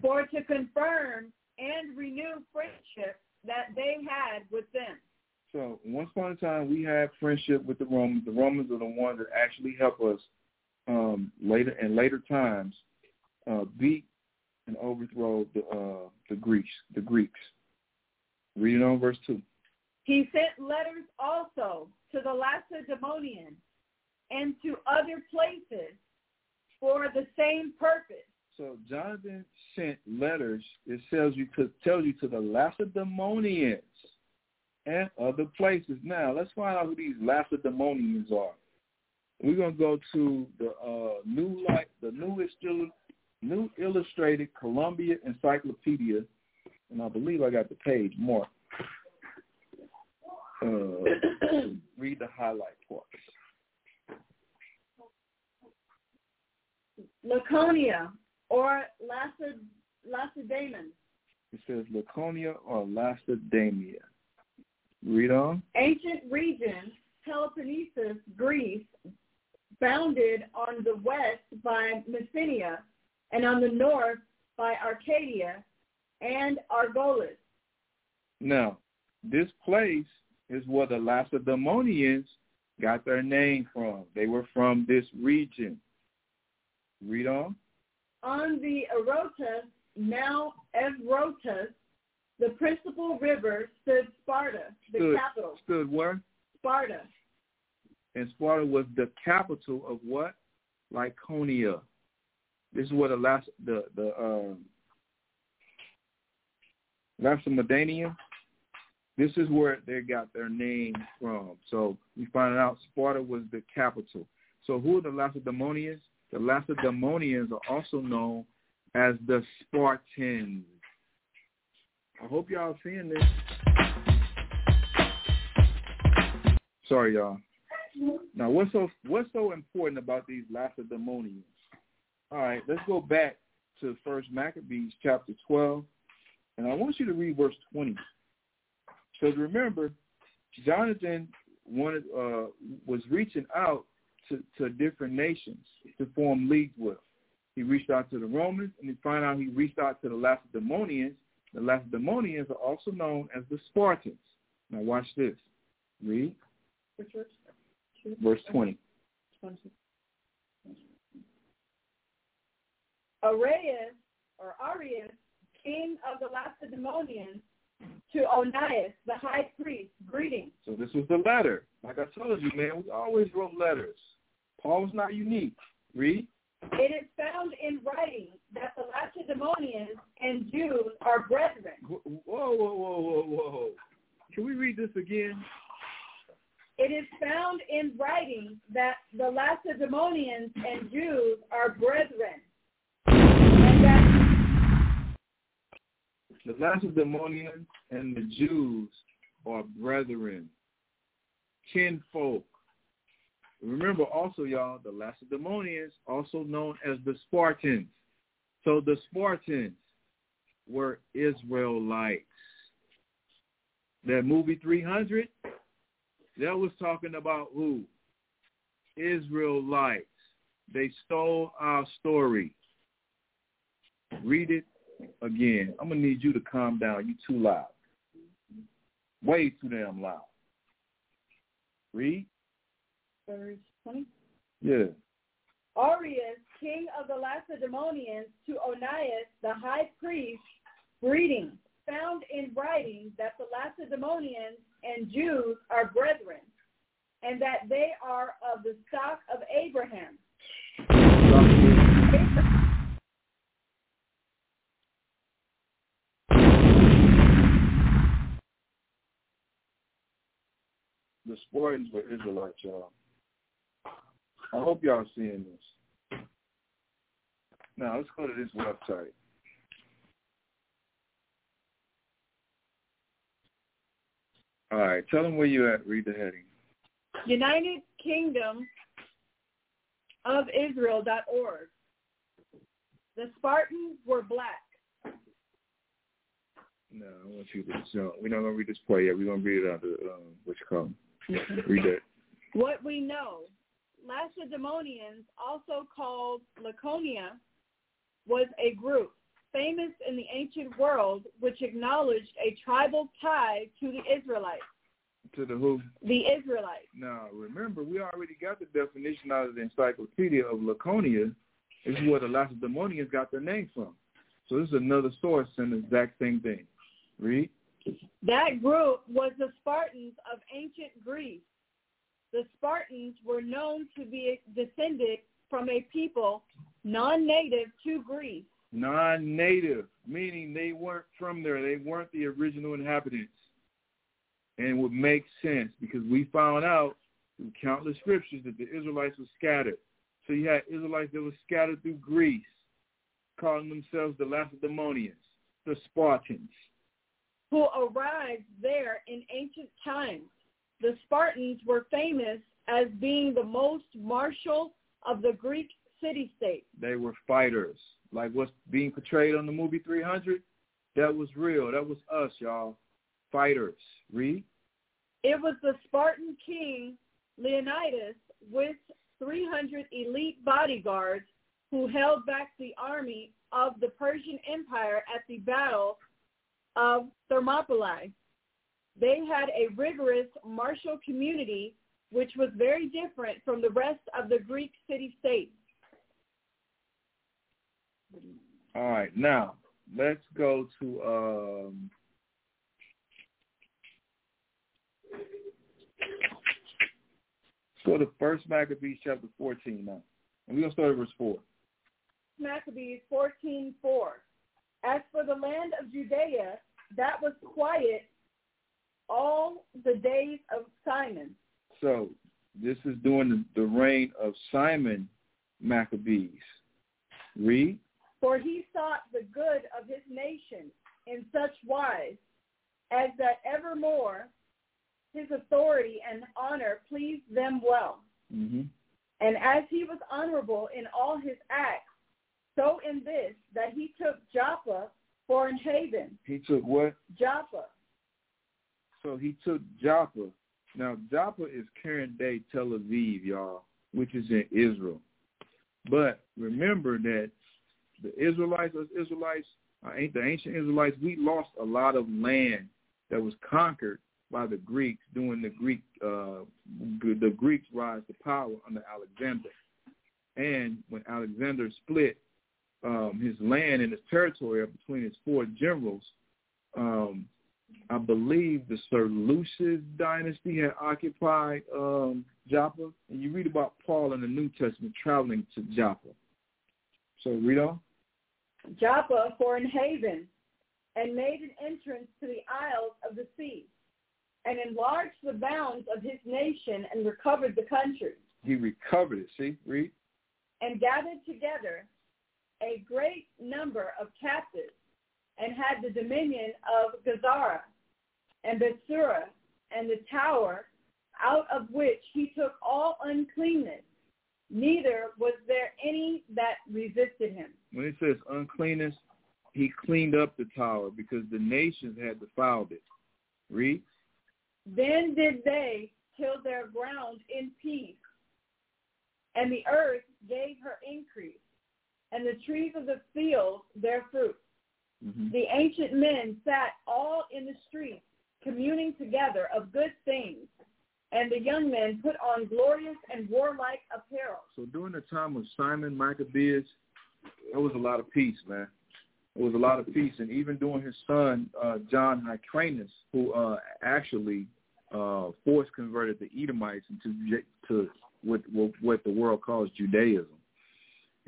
for to confirm and renew friendship that they had with them. So once upon a time, we had friendship with the Romans. The Romans are the ones that actually help us um, later in later times uh, beat and overthrow the uh, the Greeks. The Greeks. Read it on verse two. He sent letters also to the Lacedaemonians and to other places for the same purpose. So Jonathan sent letters. It tells you to tells you to the Lacedaemonians and other places. Now let's find out who these Lacedaemonians are. We're gonna go to the uh, new light, the new Illu- new illustrated Columbia Encyclopedia, and I believe I got the page marked. Uh, read the highlight parts. Laconia or Laced- Lacedaemon, It says Laconia or Lacedaemia. Read on. ancient region, Peloponnesus, Greece, bounded on the west by Messenia and on the north by Arcadia and Argolis. Now, this place is where the Lacedaemonians got their name from. They were from this region. Read on. On the Eurotas, now Evrotas, the principal river, stood Sparta, the Stood. capital. Stood where? Sparta. And Sparta was the capital of what? Laconia. This is where the last the the um, Lacedaemonian. This is where they got their name from. So we find out Sparta was the capital. So who are the Lacedaemonians? The Lacedaemonians are also known as the Spartans. I hope y'all seeing this. Sorry, y'all. Now, what's so what's so important about these Lacedaemonians? All right, let's go back to First Maccabees chapter twelve, and I want you to read verse twenty. Because remember, Jonathan wanted uh, was reaching out to, to different nations to form leagues with. He reached out to the Romans, and he found out he reached out to the Lacedaemonians. The Lacedaemonians are also known as the Spartans. Now watch this. Read. Verse 20. Arius, or Arius, king of the Lacedaemonians, to Onias, the high priest, greetings. So this was the letter. Like I told you, man, we always wrote letters. Paul was not unique. Read. It is found in writing that the Lacedaemonians and Jews are brethren. Whoa, whoa, whoa, whoa, whoa. Can we read this again? It is found in writing that the Lacedaemonians and Jews are brethren. And that The Lacedaemonians and the Jews are brethren, kinfolk. Remember also, y'all, the Lacedaemonians, also known as the Spartans. So the Spartans were Israelites. That movie 300, that was talking about who? Israelites. They stole our story. Read it again. I'm going to need you to calm down. You too loud. Way too damn loud. Read. verse 20. Yeah. Arius, king of the Lacedaemonians, to Onias, the high priest, greetings. Found in writing that the Lacedaemonians and Jews are brethren, and that they are of the stock of Abraham. The Spartans were Israelites, y'all. I hope y'all seeing this. Now let's go to this website. All right, tell them where you at. Read the heading. United Kingdom of Israel.org. The Spartans were black. No, I want you to. No, we're not gonna read this part yet. We're gonna read it out the um, what you call. Read that. What we know, Lacedaemonians, also called Laconia, was a group famous in the ancient world which acknowledged a tribal tie to the Israelites. To the who? The Israelites. Now, remember, we already got the definition out of the encyclopedia of Laconia. This is where the Lacedaemonians got their name from. So this is another source saying the exact same thing. Read. That group was the Spartans of ancient Greece. The Spartans were known to be descended from a people non-native to Greece. Non-native, meaning they weren't from there. They weren't the original inhabitants. And it would make sense because we found out through countless scriptures that the Israelites were scattered. So you had Israelites that were scattered through Greece, calling themselves the Lacedaemonians, the Spartans. Who arrived there in ancient times. The Spartans were famous as being the most martial of the Greek city-states. They were fighters. Like what's being portrayed on the movie 300, that was real. That was us, y'all. Fighters. Read. It was the Spartan king Leonidas with 300 elite bodyguards who held back the army of the Persian Empire at the Battle of Thermopylae. They had a rigorous martial community which was very different from the rest of the Greek city-states. All right. Now, let's go to um Let's go to First Maccabees chapter 14 now. And we're going to start at verse 4. Maccabees 14:4. As for the land of Judea, that was quiet all the days of Simon. So this is during the, reign of Simon Maccabees. Read. For he sought the good of his nation in such wise as that evermore his authority and honor pleased them well. Mm-hmm. And as he was honorable in all his acts, so in this, that he took Joppa for an haven. He took what? Joppa. So he took Joppa. Now Joppa is current day Tel Aviv, y'all. which is in Israel. But remember that the Israelites, us Israelites, uh, ain't the ancient Israelites, we lost a lot of land that was conquered by the Greeks during the Greek uh, the Greeks rise to power under Alexander. And when Alexander split um, his land and his territory up between his four generals, um, I believe the Seleucid dynasty had occupied um, Joppa. And you read about Paul in the New Testament traveling to Joppa. So read on. Joppa for an haven, and made an entrance to the isles of the sea, and enlarged the bounds of his nation and recovered the country. He recovered it. See, read. And gathered together a great number of captives, and had the dominion of Gazara and Bethsura and the tower, out of which he took all uncleanness. Neither was there any that resisted him. When it says uncleanness, he cleaned up the tower because the nations had defiled it. Read. Then did they till their ground in peace, and the earth gave her increase, and the trees of the field their fruit. Mm-hmm. The ancient men sat all in the streets, communing together of good things, and the young men put on glorious and warlike apparel. So during the time of Simon Maccabeus, there was a lot of peace, man. There was a lot of peace, and even during his son uh, John Hyrcanus, who uh, actually uh, force converted the Edomites into to what, what what the world calls Judaism.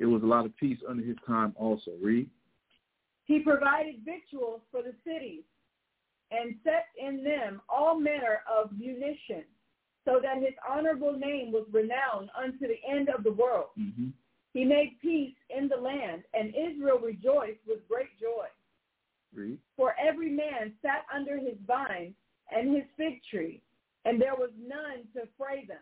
It was a lot of peace under his time also. Read. He provided victuals for the cities and set in them all manner of munition, so that his honorable name was renowned unto the end of the world. Mm-hmm. He made peace in the land, and Israel rejoiced with great joy. Read. For every man sat under his vine and his fig tree, and there was none to fray them.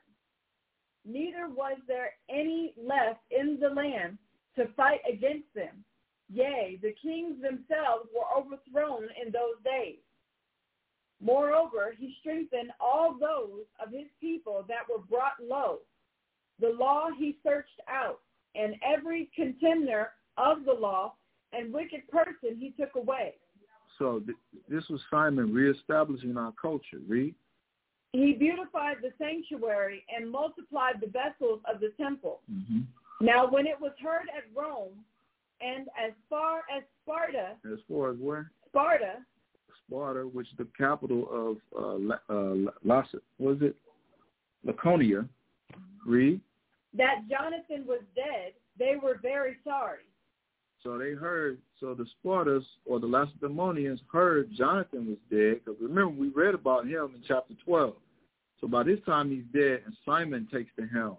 Neither was there any left in the land to fight against them. Yea, the kings themselves were overthrown in those days. Moreover, he strengthened all those of his people that were brought low. The law he searched out, and every contemner of the law and wicked person he took away. So th- this was Simon reestablishing our culture. Read. He beautified the sanctuary and multiplied the vessels of the temple. Mm-hmm. Now, when it was heard at Rome and as far as Sparta, As far as where? Sparta, Sparta, which is the capital of uh, La- uh, Las, was it Laconia? Read. that Jonathan was dead, they were very sorry. So they heard. So the Spartans or the Lacedaemonians heard Jonathan was dead. Because remember, we read about him in chapter twelve. So by this time he's dead, and Simon takes the helm.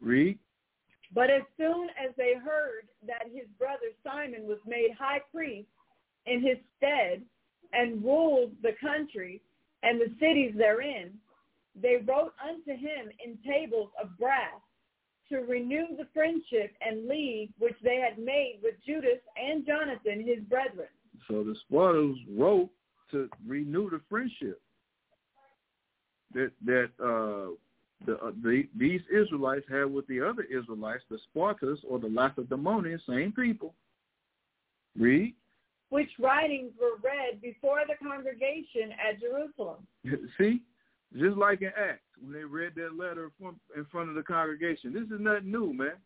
Read. But as soon as they heard that his brother Simon was made high priest in his stead and ruled the country and the cities therein, they wrote unto him in tables of brass to renew the friendship and league which they had made with Judas and Jonathan his brethren. So the Spartans wrote to renew the friendship that that uh, the, uh, the these Israelites had with the other Israelites, the Spartans or the Lacedaemonians, same people. Read. which writings were read before the congregation at Jerusalem. See, just like in Acts when they read that letter from, in front of the congregation. This is nothing new, man.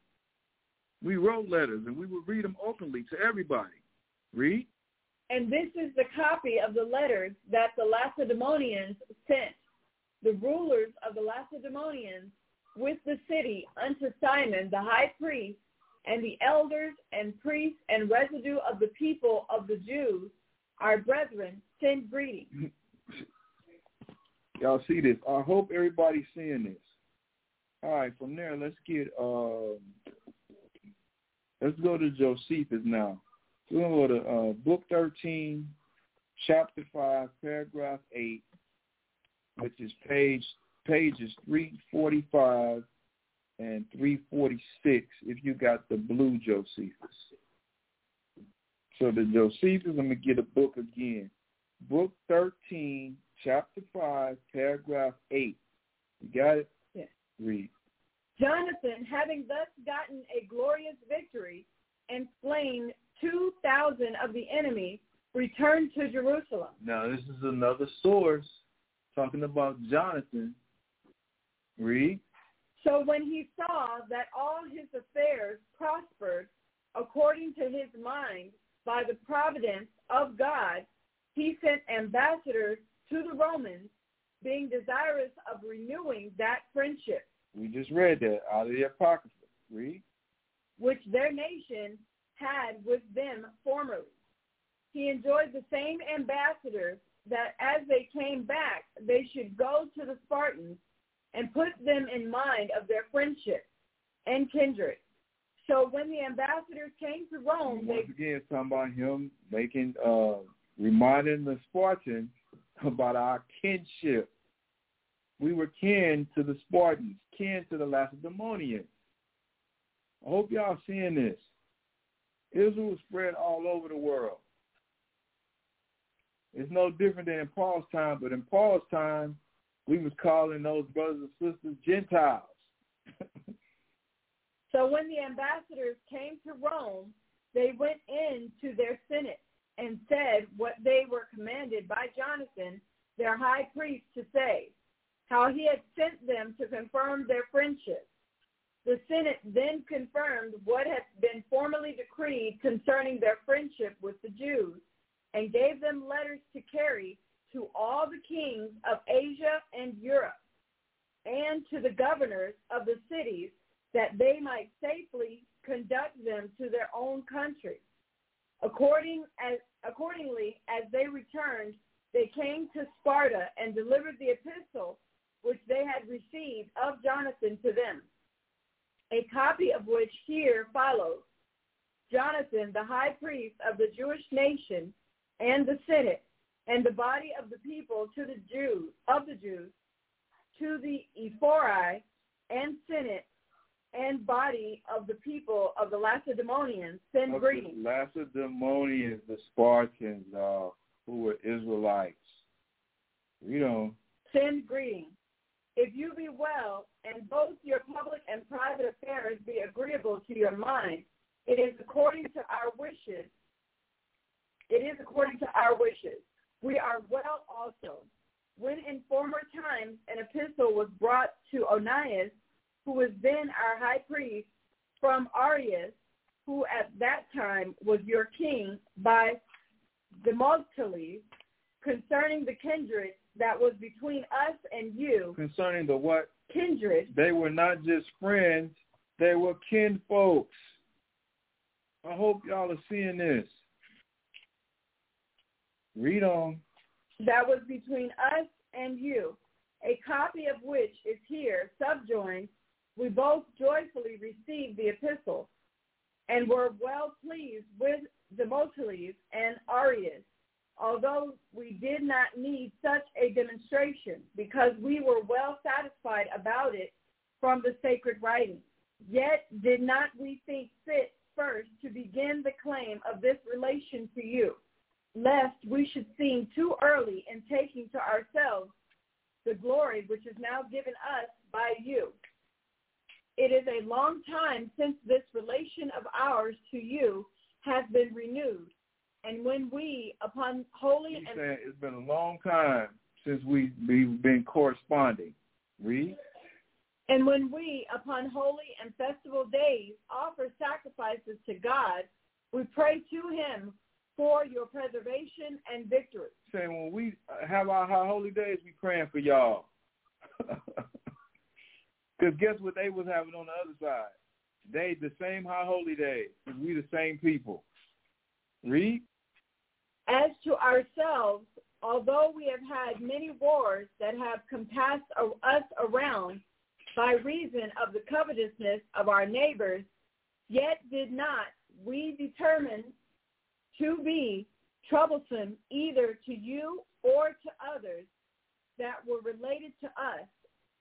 We wrote letters and we would read them openly to everybody. Read. And this is the copy of the letters that the Lacedaemonians sent, the rulers of the Lacedaemonians with the city unto Simon the high priest and the elders and priests and residue of the people of the Jews, our brethren, send greeting. Y'all see this. I hope everybody's seeing this. All right, from there, let's get, um, let's go to Josephus now. We're going to go to uh, Book 13, Chapter 5, Paragraph 8, which is page pages 345 and 346 if you got the blue Josephus. So the Josephus, I'm to get a book again. Book 13, Chapter 5, Paragraph 8. You got it? Yes. Read. Jonathan, having thus gotten a glorious victory and slain 2,000 of the enemy, returned to Jerusalem. Now, this is another source talking about Jonathan. Read. So when he saw that all his affairs prospered according to his mind by the providence of God, he sent ambassadors to the Romans, being desirous of renewing that friendship. We just read that out of the Apocrypha. Read. Which their nation had with them formerly. He enjoyed the same ambassadors that as they came back, they should go to the Spartans and put them in mind of their friendship and kindred. So when the ambassadors came to Rome, Once they again, talking about him making, uh, reminding the Spartans about our kinship. We were kin to the Spartans, kin to the Lacedaemonians. I hope y'all seeing this. Israel was spread all over the world. It's no different than in Paul's time, but in Paul's time, we was calling those brothers and sisters Gentiles. So when the ambassadors came to Rome, they went in to their senate and said what they were commanded by Jonathan, their high priest, to say, how he had sent them to confirm their friendship. The Senate then confirmed what had been formally decreed concerning their friendship with the Jews and gave them letters to carry to all the kings of Asia and Europe and to the governors of the cities that they might safely conduct them to their own country. According as, accordingly, as they returned, they came to Sparta and delivered the epistle which they had received of Jonathan to them, a copy of which here follows. Jonathan, the high priest of the Jewish nation and the Senate, and the body of the people to the Jews, of the Jews, to the Ephori and Senate and body of the people of the Lacedaemonians send Of greetings. The Lacedaemonians, the Spartans, uh, who were Israelites. You know, Send greetings. If you be well, and both your public and private affairs be agreeable to your mind, it is according to our wishes. It is according to our wishes. We are well also. When in former times an epistle was brought to Onias, who was then our high priest, from Arius, who at that time was your king, by Demosthenes, concerning the kindred that was between us and you, concerning the what? kindred, They were not just friends, they were kin folks. I hope y'all are seeing this. Read on. that was between us and you, a copy of which is here subjoined, we both joyfully received the epistle and were well pleased with Demosthenes and Arius, although we did not need such a demonstration because we were well satisfied about it from the sacred writings. Yet did not we think fit first to begin the claim of this relation to you, lest we should seem too early in taking to ourselves the glory which is now given us by you. It is a long time since this relation of ours to you has been renewed. And when we, upon holy He's and saying it's been a long time since we, we've been corresponding. Read. and when we, upon holy and festival days, offer sacrifices to God, we pray to him for your preservation and victory. Saying when we have our holy days, we praying for y'all. Because guess what they was having on the other side? They the same high holy. 'cause we the same people. Read. As to ourselves, although we have had many wars that have compassed us around by reason of the covetousness of our neighbors, yet did not we determine to be troublesome either to you or to others that were related to us.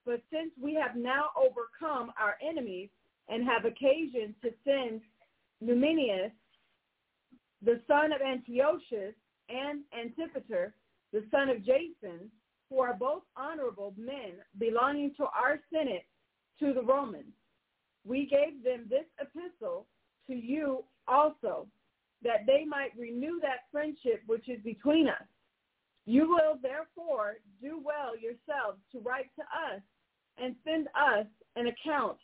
But since we have now overcome our enemies and have occasion to send Numenius, the son of Antiochus, and Antipater, the son of Jason, who are both honorable men belonging to our Senate, to the Romans. we gave them this epistle to you also, that they might renew that friendship which is between us. You will therefore do well yourselves to write to us and send us an account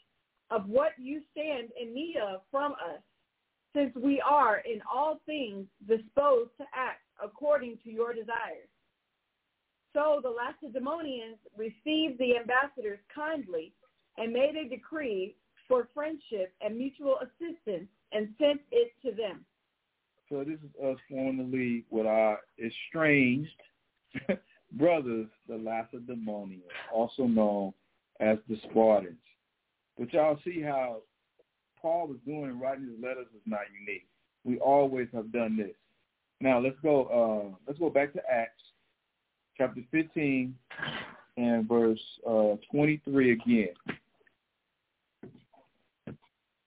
of what you stand in need of from us, since we are in all things disposed to act according to your desires. So the Lacedaemonians received the ambassadors kindly and made a decree for friendship and mutual assistance and sent it to them. So this is us formally with our estranged brothers, the Lacedaemonians, also known as the Spartans. But y'all see how Paul was doing in writing his letters is not unique. We always have done this. Now let's go. Uh, let's go back to Acts, chapter 15, and verse uh, 23 again.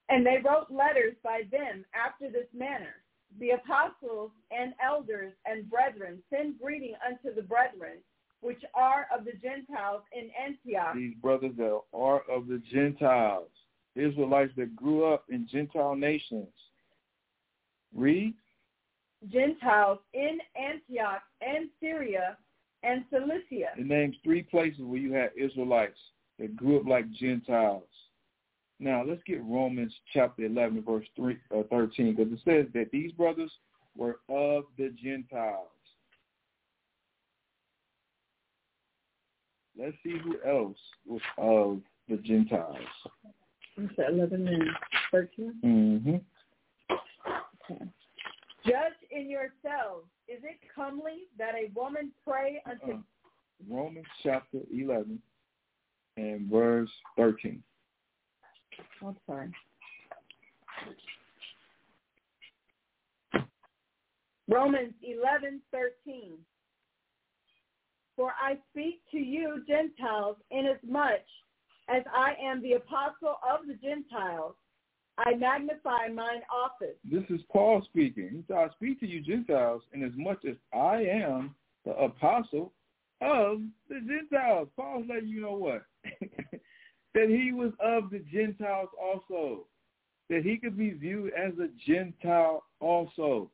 And they wrote letters by them after this manner. The apostles and elders and brethren send greeting unto the brethren which are of the Gentiles in Antioch. These brothers that are of the Gentiles, Israelites that grew up in Gentile nations. Read. Gentiles in Antioch and Syria and Cilicia. It names three places where you had Israelites that grew up like Gentiles. Now let's get Romans chapter 11, verse 3, uh, 13, because it says that these brothers were of the Gentiles. Let's see who else was of the Gentiles. What's that, 11 and 13? Mm-hmm. Okay. Judge in yourselves, is it comely that a woman pray unto Uh, Romans chapter 11 and verse 13. I'm sorry. Romans eleven thirteen. For I speak to you Gentiles inasmuch as I am the apostle of the Gentiles, I magnify mine office. This is Paul speaking. Said, I speak to you Gentiles in as much as I am the apostle of the Gentiles. Paul's letting you know what? that he was of the Gentiles also. That he could be viewed as a Gentile also.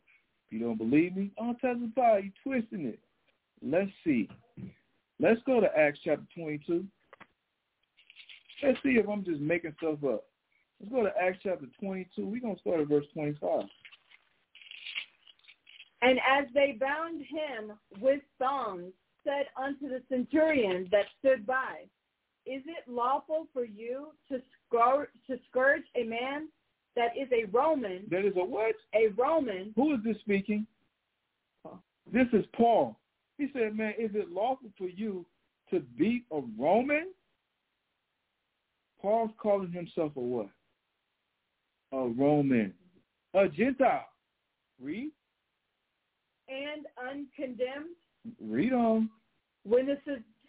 If you don't believe me, I'll testify. You're twisting it. Let's see. Let's go to Acts chapter 22. Let's see if I'm just making stuff up. Let's go to Acts chapter 22. We're going to start at verse 25. And as they bound him with thongs, said unto the centurion that stood by, Is it lawful for you to scourge, to scourge a man that is a Roman, That is a what? a Roman, Who is this speaking? This is Paul. He said, man, is it lawful for you to beat a Roman? Paul's calling himself a what? A Roman. A Gentile. Read. and uncondemned? Read on. When the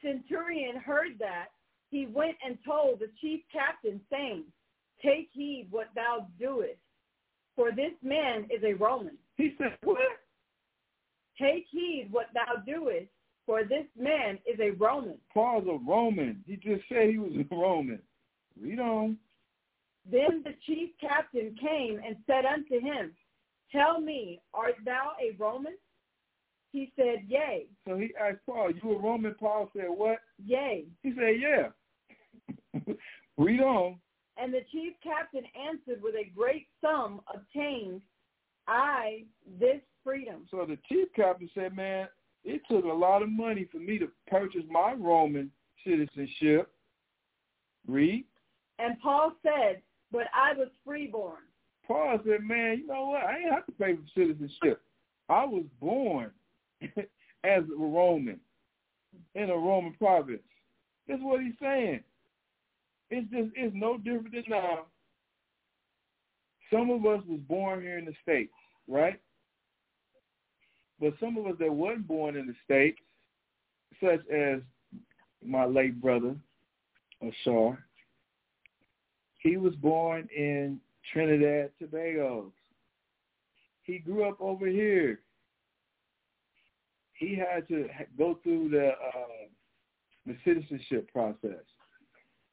centurion heard that, he went and told the chief captain, saying, Take heed what thou doest, for this man is a Roman. He said, what? Take heed what thou doest, for this man is a Roman. Paul's a Roman. He just said he was a Roman. Read on. Then the chief captain came and said unto him, Tell me, art thou a Roman? He said, Yea, So he asked Paul, you a Roman? Paul said, what? yea. He said, yeah. Read on. And the chief captain answered with a great sum obtained I this freedom. So the chief captain said, man, it took a lot of money for me to purchase my Roman citizenship. Read. And Paul said, But I was freeborn. Paul said, man, you know what? I ain't have to pay for citizenship. I was born as a Roman in a Roman province. That's what he's saying. It's just it's no different than now. Some of us was born here in the States, right? But some of us that wasn't born in the States, such as my late brother, Aser, he was born in Trinidad, Tobago. He grew up over here. He had to go through the uh, the citizenship process,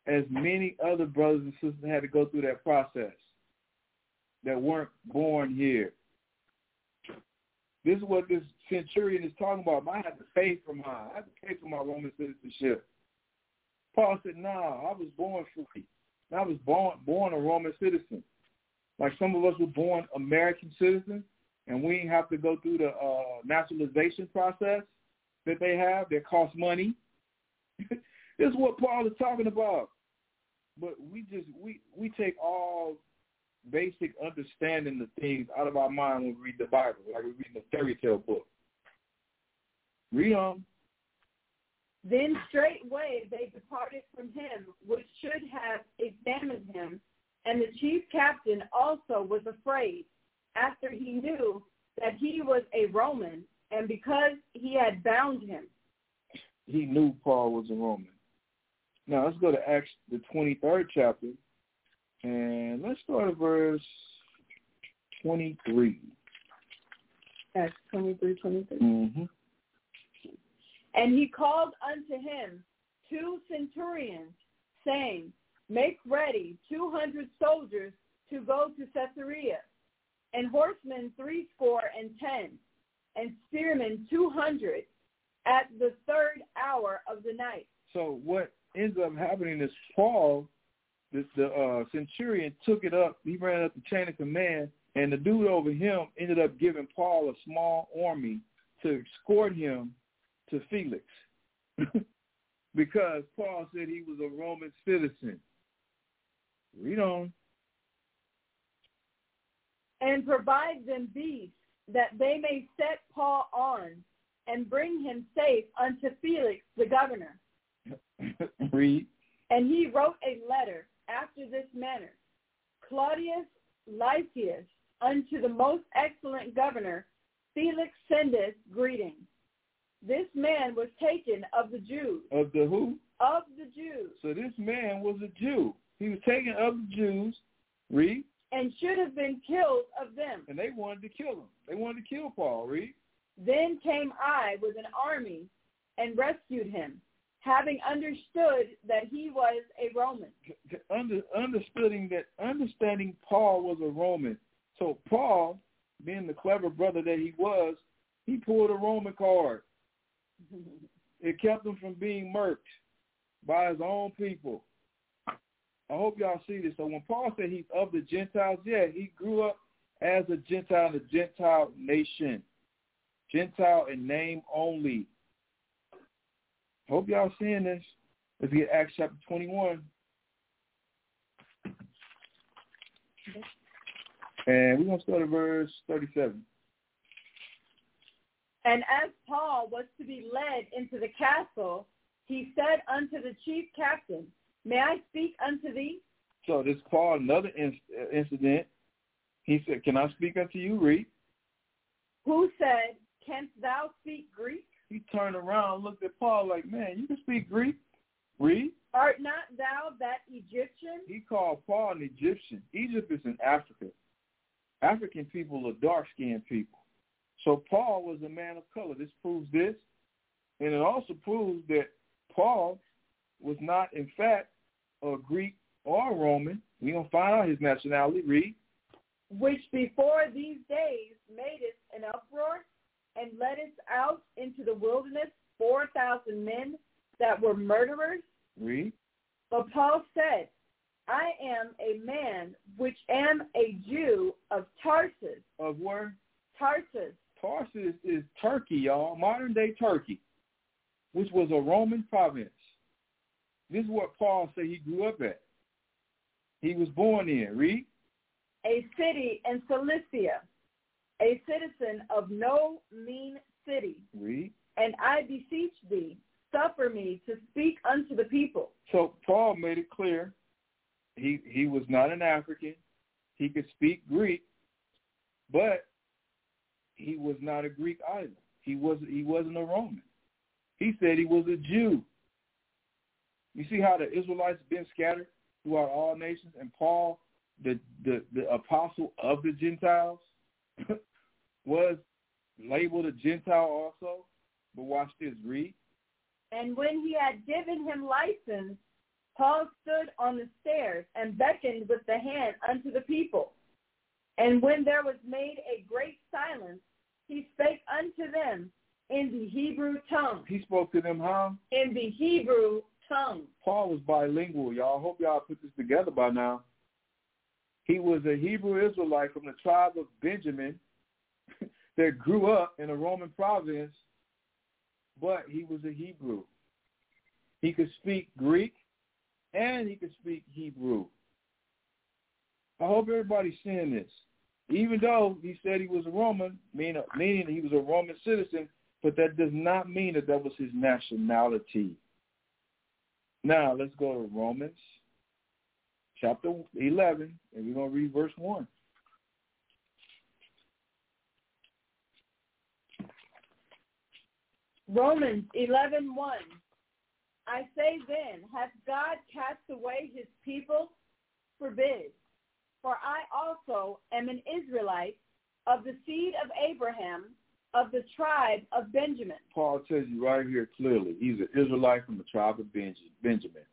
as many other brothers and sisters had to go through that process that weren't born here. This is what this centurion is talking about. I had to pay for mine. I had to pay for my Roman citizenship. Paul said, "No, nah, I was born free. I was born born a Roman citizen. Like some of us were born American citizens, and we didn't have to go through the uh, naturalization process that they have that costs money. this is what Paul is talking about. But we just we we take all basic understanding of things out of our mind when we read the Bible, like we read a fairy tale book. Read on. Then straightway they departed from him, which should have examined him, and the chief captain also was afraid, after he knew that he was a Roman, and because he had bound him. He knew Paul was a Roman. Now let's go to Acts the twenty third chapter, and let's start at verse twenty three. Acts twenty three, twenty three. Mm-hmm. And he called unto him two centurions, saying, Make ready two hundred soldiers to go to Caesarea, and horsemen threescore and ten, and spearmen two hundred at the third hour of the night. So what ends up happening is Paul, the, the uh, centurion, took it up. He ran up the chain of command, and the dude over him ended up giving Paul a small army to escort him to Felix because Paul said he was a Roman citizen. Read on. And provide them beasts that they may set Paul on and bring him safe unto Felix the governor. Read. And he wrote a letter after this manner. Claudius Lysias unto the most excellent governor, Felix sendeth greeting. This man was taken of the Jews. Of the who? Of the Jews. So this man was a Jew. He was taken of the Jews. Read. And should have been killed of them. And they wanted to kill him. They wanted to kill Paul. Read. Then came I with an army and rescued him, having understood that he was a Roman. Under, understanding that understanding Paul was a Roman. So Paul, being the clever brother that he was, he pulled a Roman card. It kept him from being murked by his own people. I hope y'all see this. So when Paul said he's of the Gentiles, yeah, he grew up as a Gentile in a Gentile nation. Gentile in name only. Hope y'all seeing this. Let's get Acts chapter 21. And we're going to start at verse 37. And as Paul was to be led into the castle, he said unto the chief captain, May I speak unto thee? So this Paul, another uh, incident. He said, Can I speak unto you? Read. Who said, Canst thou speak Greek? He turned around and looked at Paul like, Man, you can speak Greek. Read. Art not thou that Egyptian? He called Paul an Egyptian. Egypt is in Africa. African people are dark-skinned people. So Paul was a man of color. This proves this. And it also proves that Paul was not, in fact, a Greek or a Roman. We're going to find out his nationality. Read. Which before these days made it an uproar and led us out into the wilderness 4,000 men that were murderers. Read. But Paul said, I am a man which am a Jew of Tarsus. Of where? Tarsus. Tarsus is Turkey, y'all, modern day Turkey, which was a Roman province. This is what Paul said he grew up at. He was born in. Read. A city in Cilicia, a citizen of no mean city. Read. And I beseech thee, suffer me to speak unto the people. So Paul made it clear he he was not an African. He could speak Greek, but he was not a Greek either. He was he wasn't a Roman. He said he was a Jew. You see how the Israelites have been scattered throughout all nations, and Paul, the the, the apostle of the Gentiles, was labeled a Gentile also. But watch this, read. And when he had given him license, Paul stood on the stairs and beckoned with the hand unto the people. And when there was made a great silence, he spake unto them in the Hebrew tongue. He spoke to them how? In the Hebrew tongue. Paul was bilingual, y'all. I hope y'all put this together by now. He was a Hebrew Israelite from the tribe of Benjamin that grew up in a Roman province, but he was a Hebrew. He could speak Greek and he could speak Hebrew. I hope everybody's seeing this. Even though he said he was a Roman, meaning, he was a Roman citizen, but that does not mean that that was his nationality. Now, let's go to Romans chapter 11, and we're going to read verse 1. Romans 11, 1. I say then, hath God cast away his people? Forbid. For I also am an Israelite of the seed of Abraham, of the tribe of Benjamin. Paul tells you right here clearly, he's an Israelite from the tribe of Benjamin,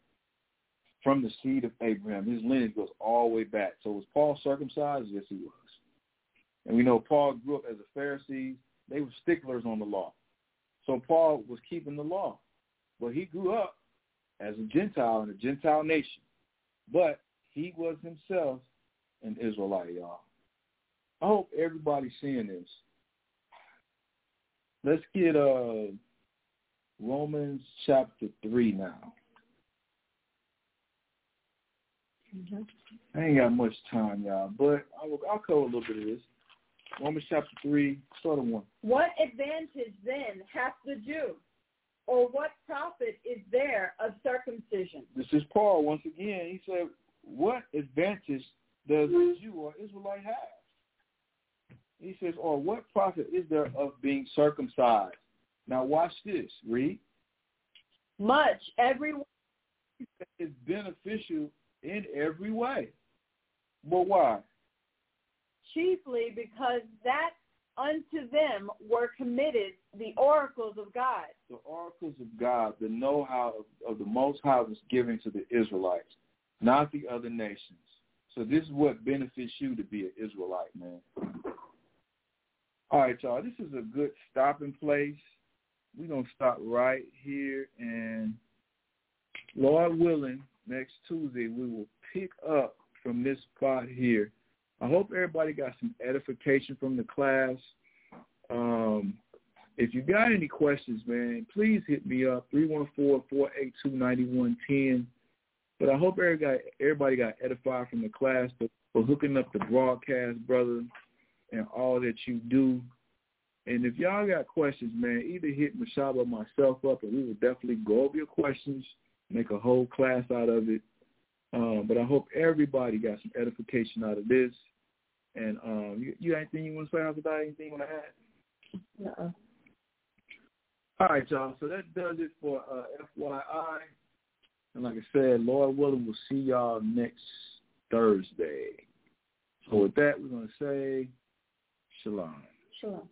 from the seed of Abraham. His lineage goes all the way back. So was Paul circumcised? Yes, he was. And we know Paul grew up as a Pharisee. They were sticklers on the law. So Paul was keeping the law. But he grew up as a Gentile in a Gentile nation. But he was himself an Israelite, y'all. I hope everybody's seeing this. Let's get uh, Romans chapter 3 now. Mm-hmm. I ain't got much time, y'all, but I'll, I'll cover a little bit of this. Romans chapter 3, start of 1. What advantage then hath the Jew? Or what profit is there of circumcision? This is Paul once again. He said, what advantage does the Jew or Israelite have? He says, or what profit is there of being circumcised? Now watch this. Read. Much. Every is beneficial in every way. But why? Chiefly because that unto them were committed the oracles of God. The oracles of God, the know-how of, of the Most High was given to the Israelites, not the other nations. So this is what benefits you to be an Israelite, man. All right, y'all. This is a good stopping place. We're going to stop right here. And Lord willing, next Tuesday, we will pick up from this spot here. I hope everybody got some edification from the class. Um, if you got any questions, man, please hit me up, 314-482-9110. But I hope everybody, got edified from the class for, for hooking up the broadcast, brother and all that you do. And if y'all got questions, man, either hit Mashaba or myself up, and we will definitely go over your questions, make a whole class out of it. Um, but I hope everybody got some edification out of this. And um, you, you anything you want to say that? Anything you want to add? No. All right, y'all. So that does it for uh, FYI. And like I said, Lord willing, we'll see y'all next Thursday. So with that, we're going to say Shalom. Shalom.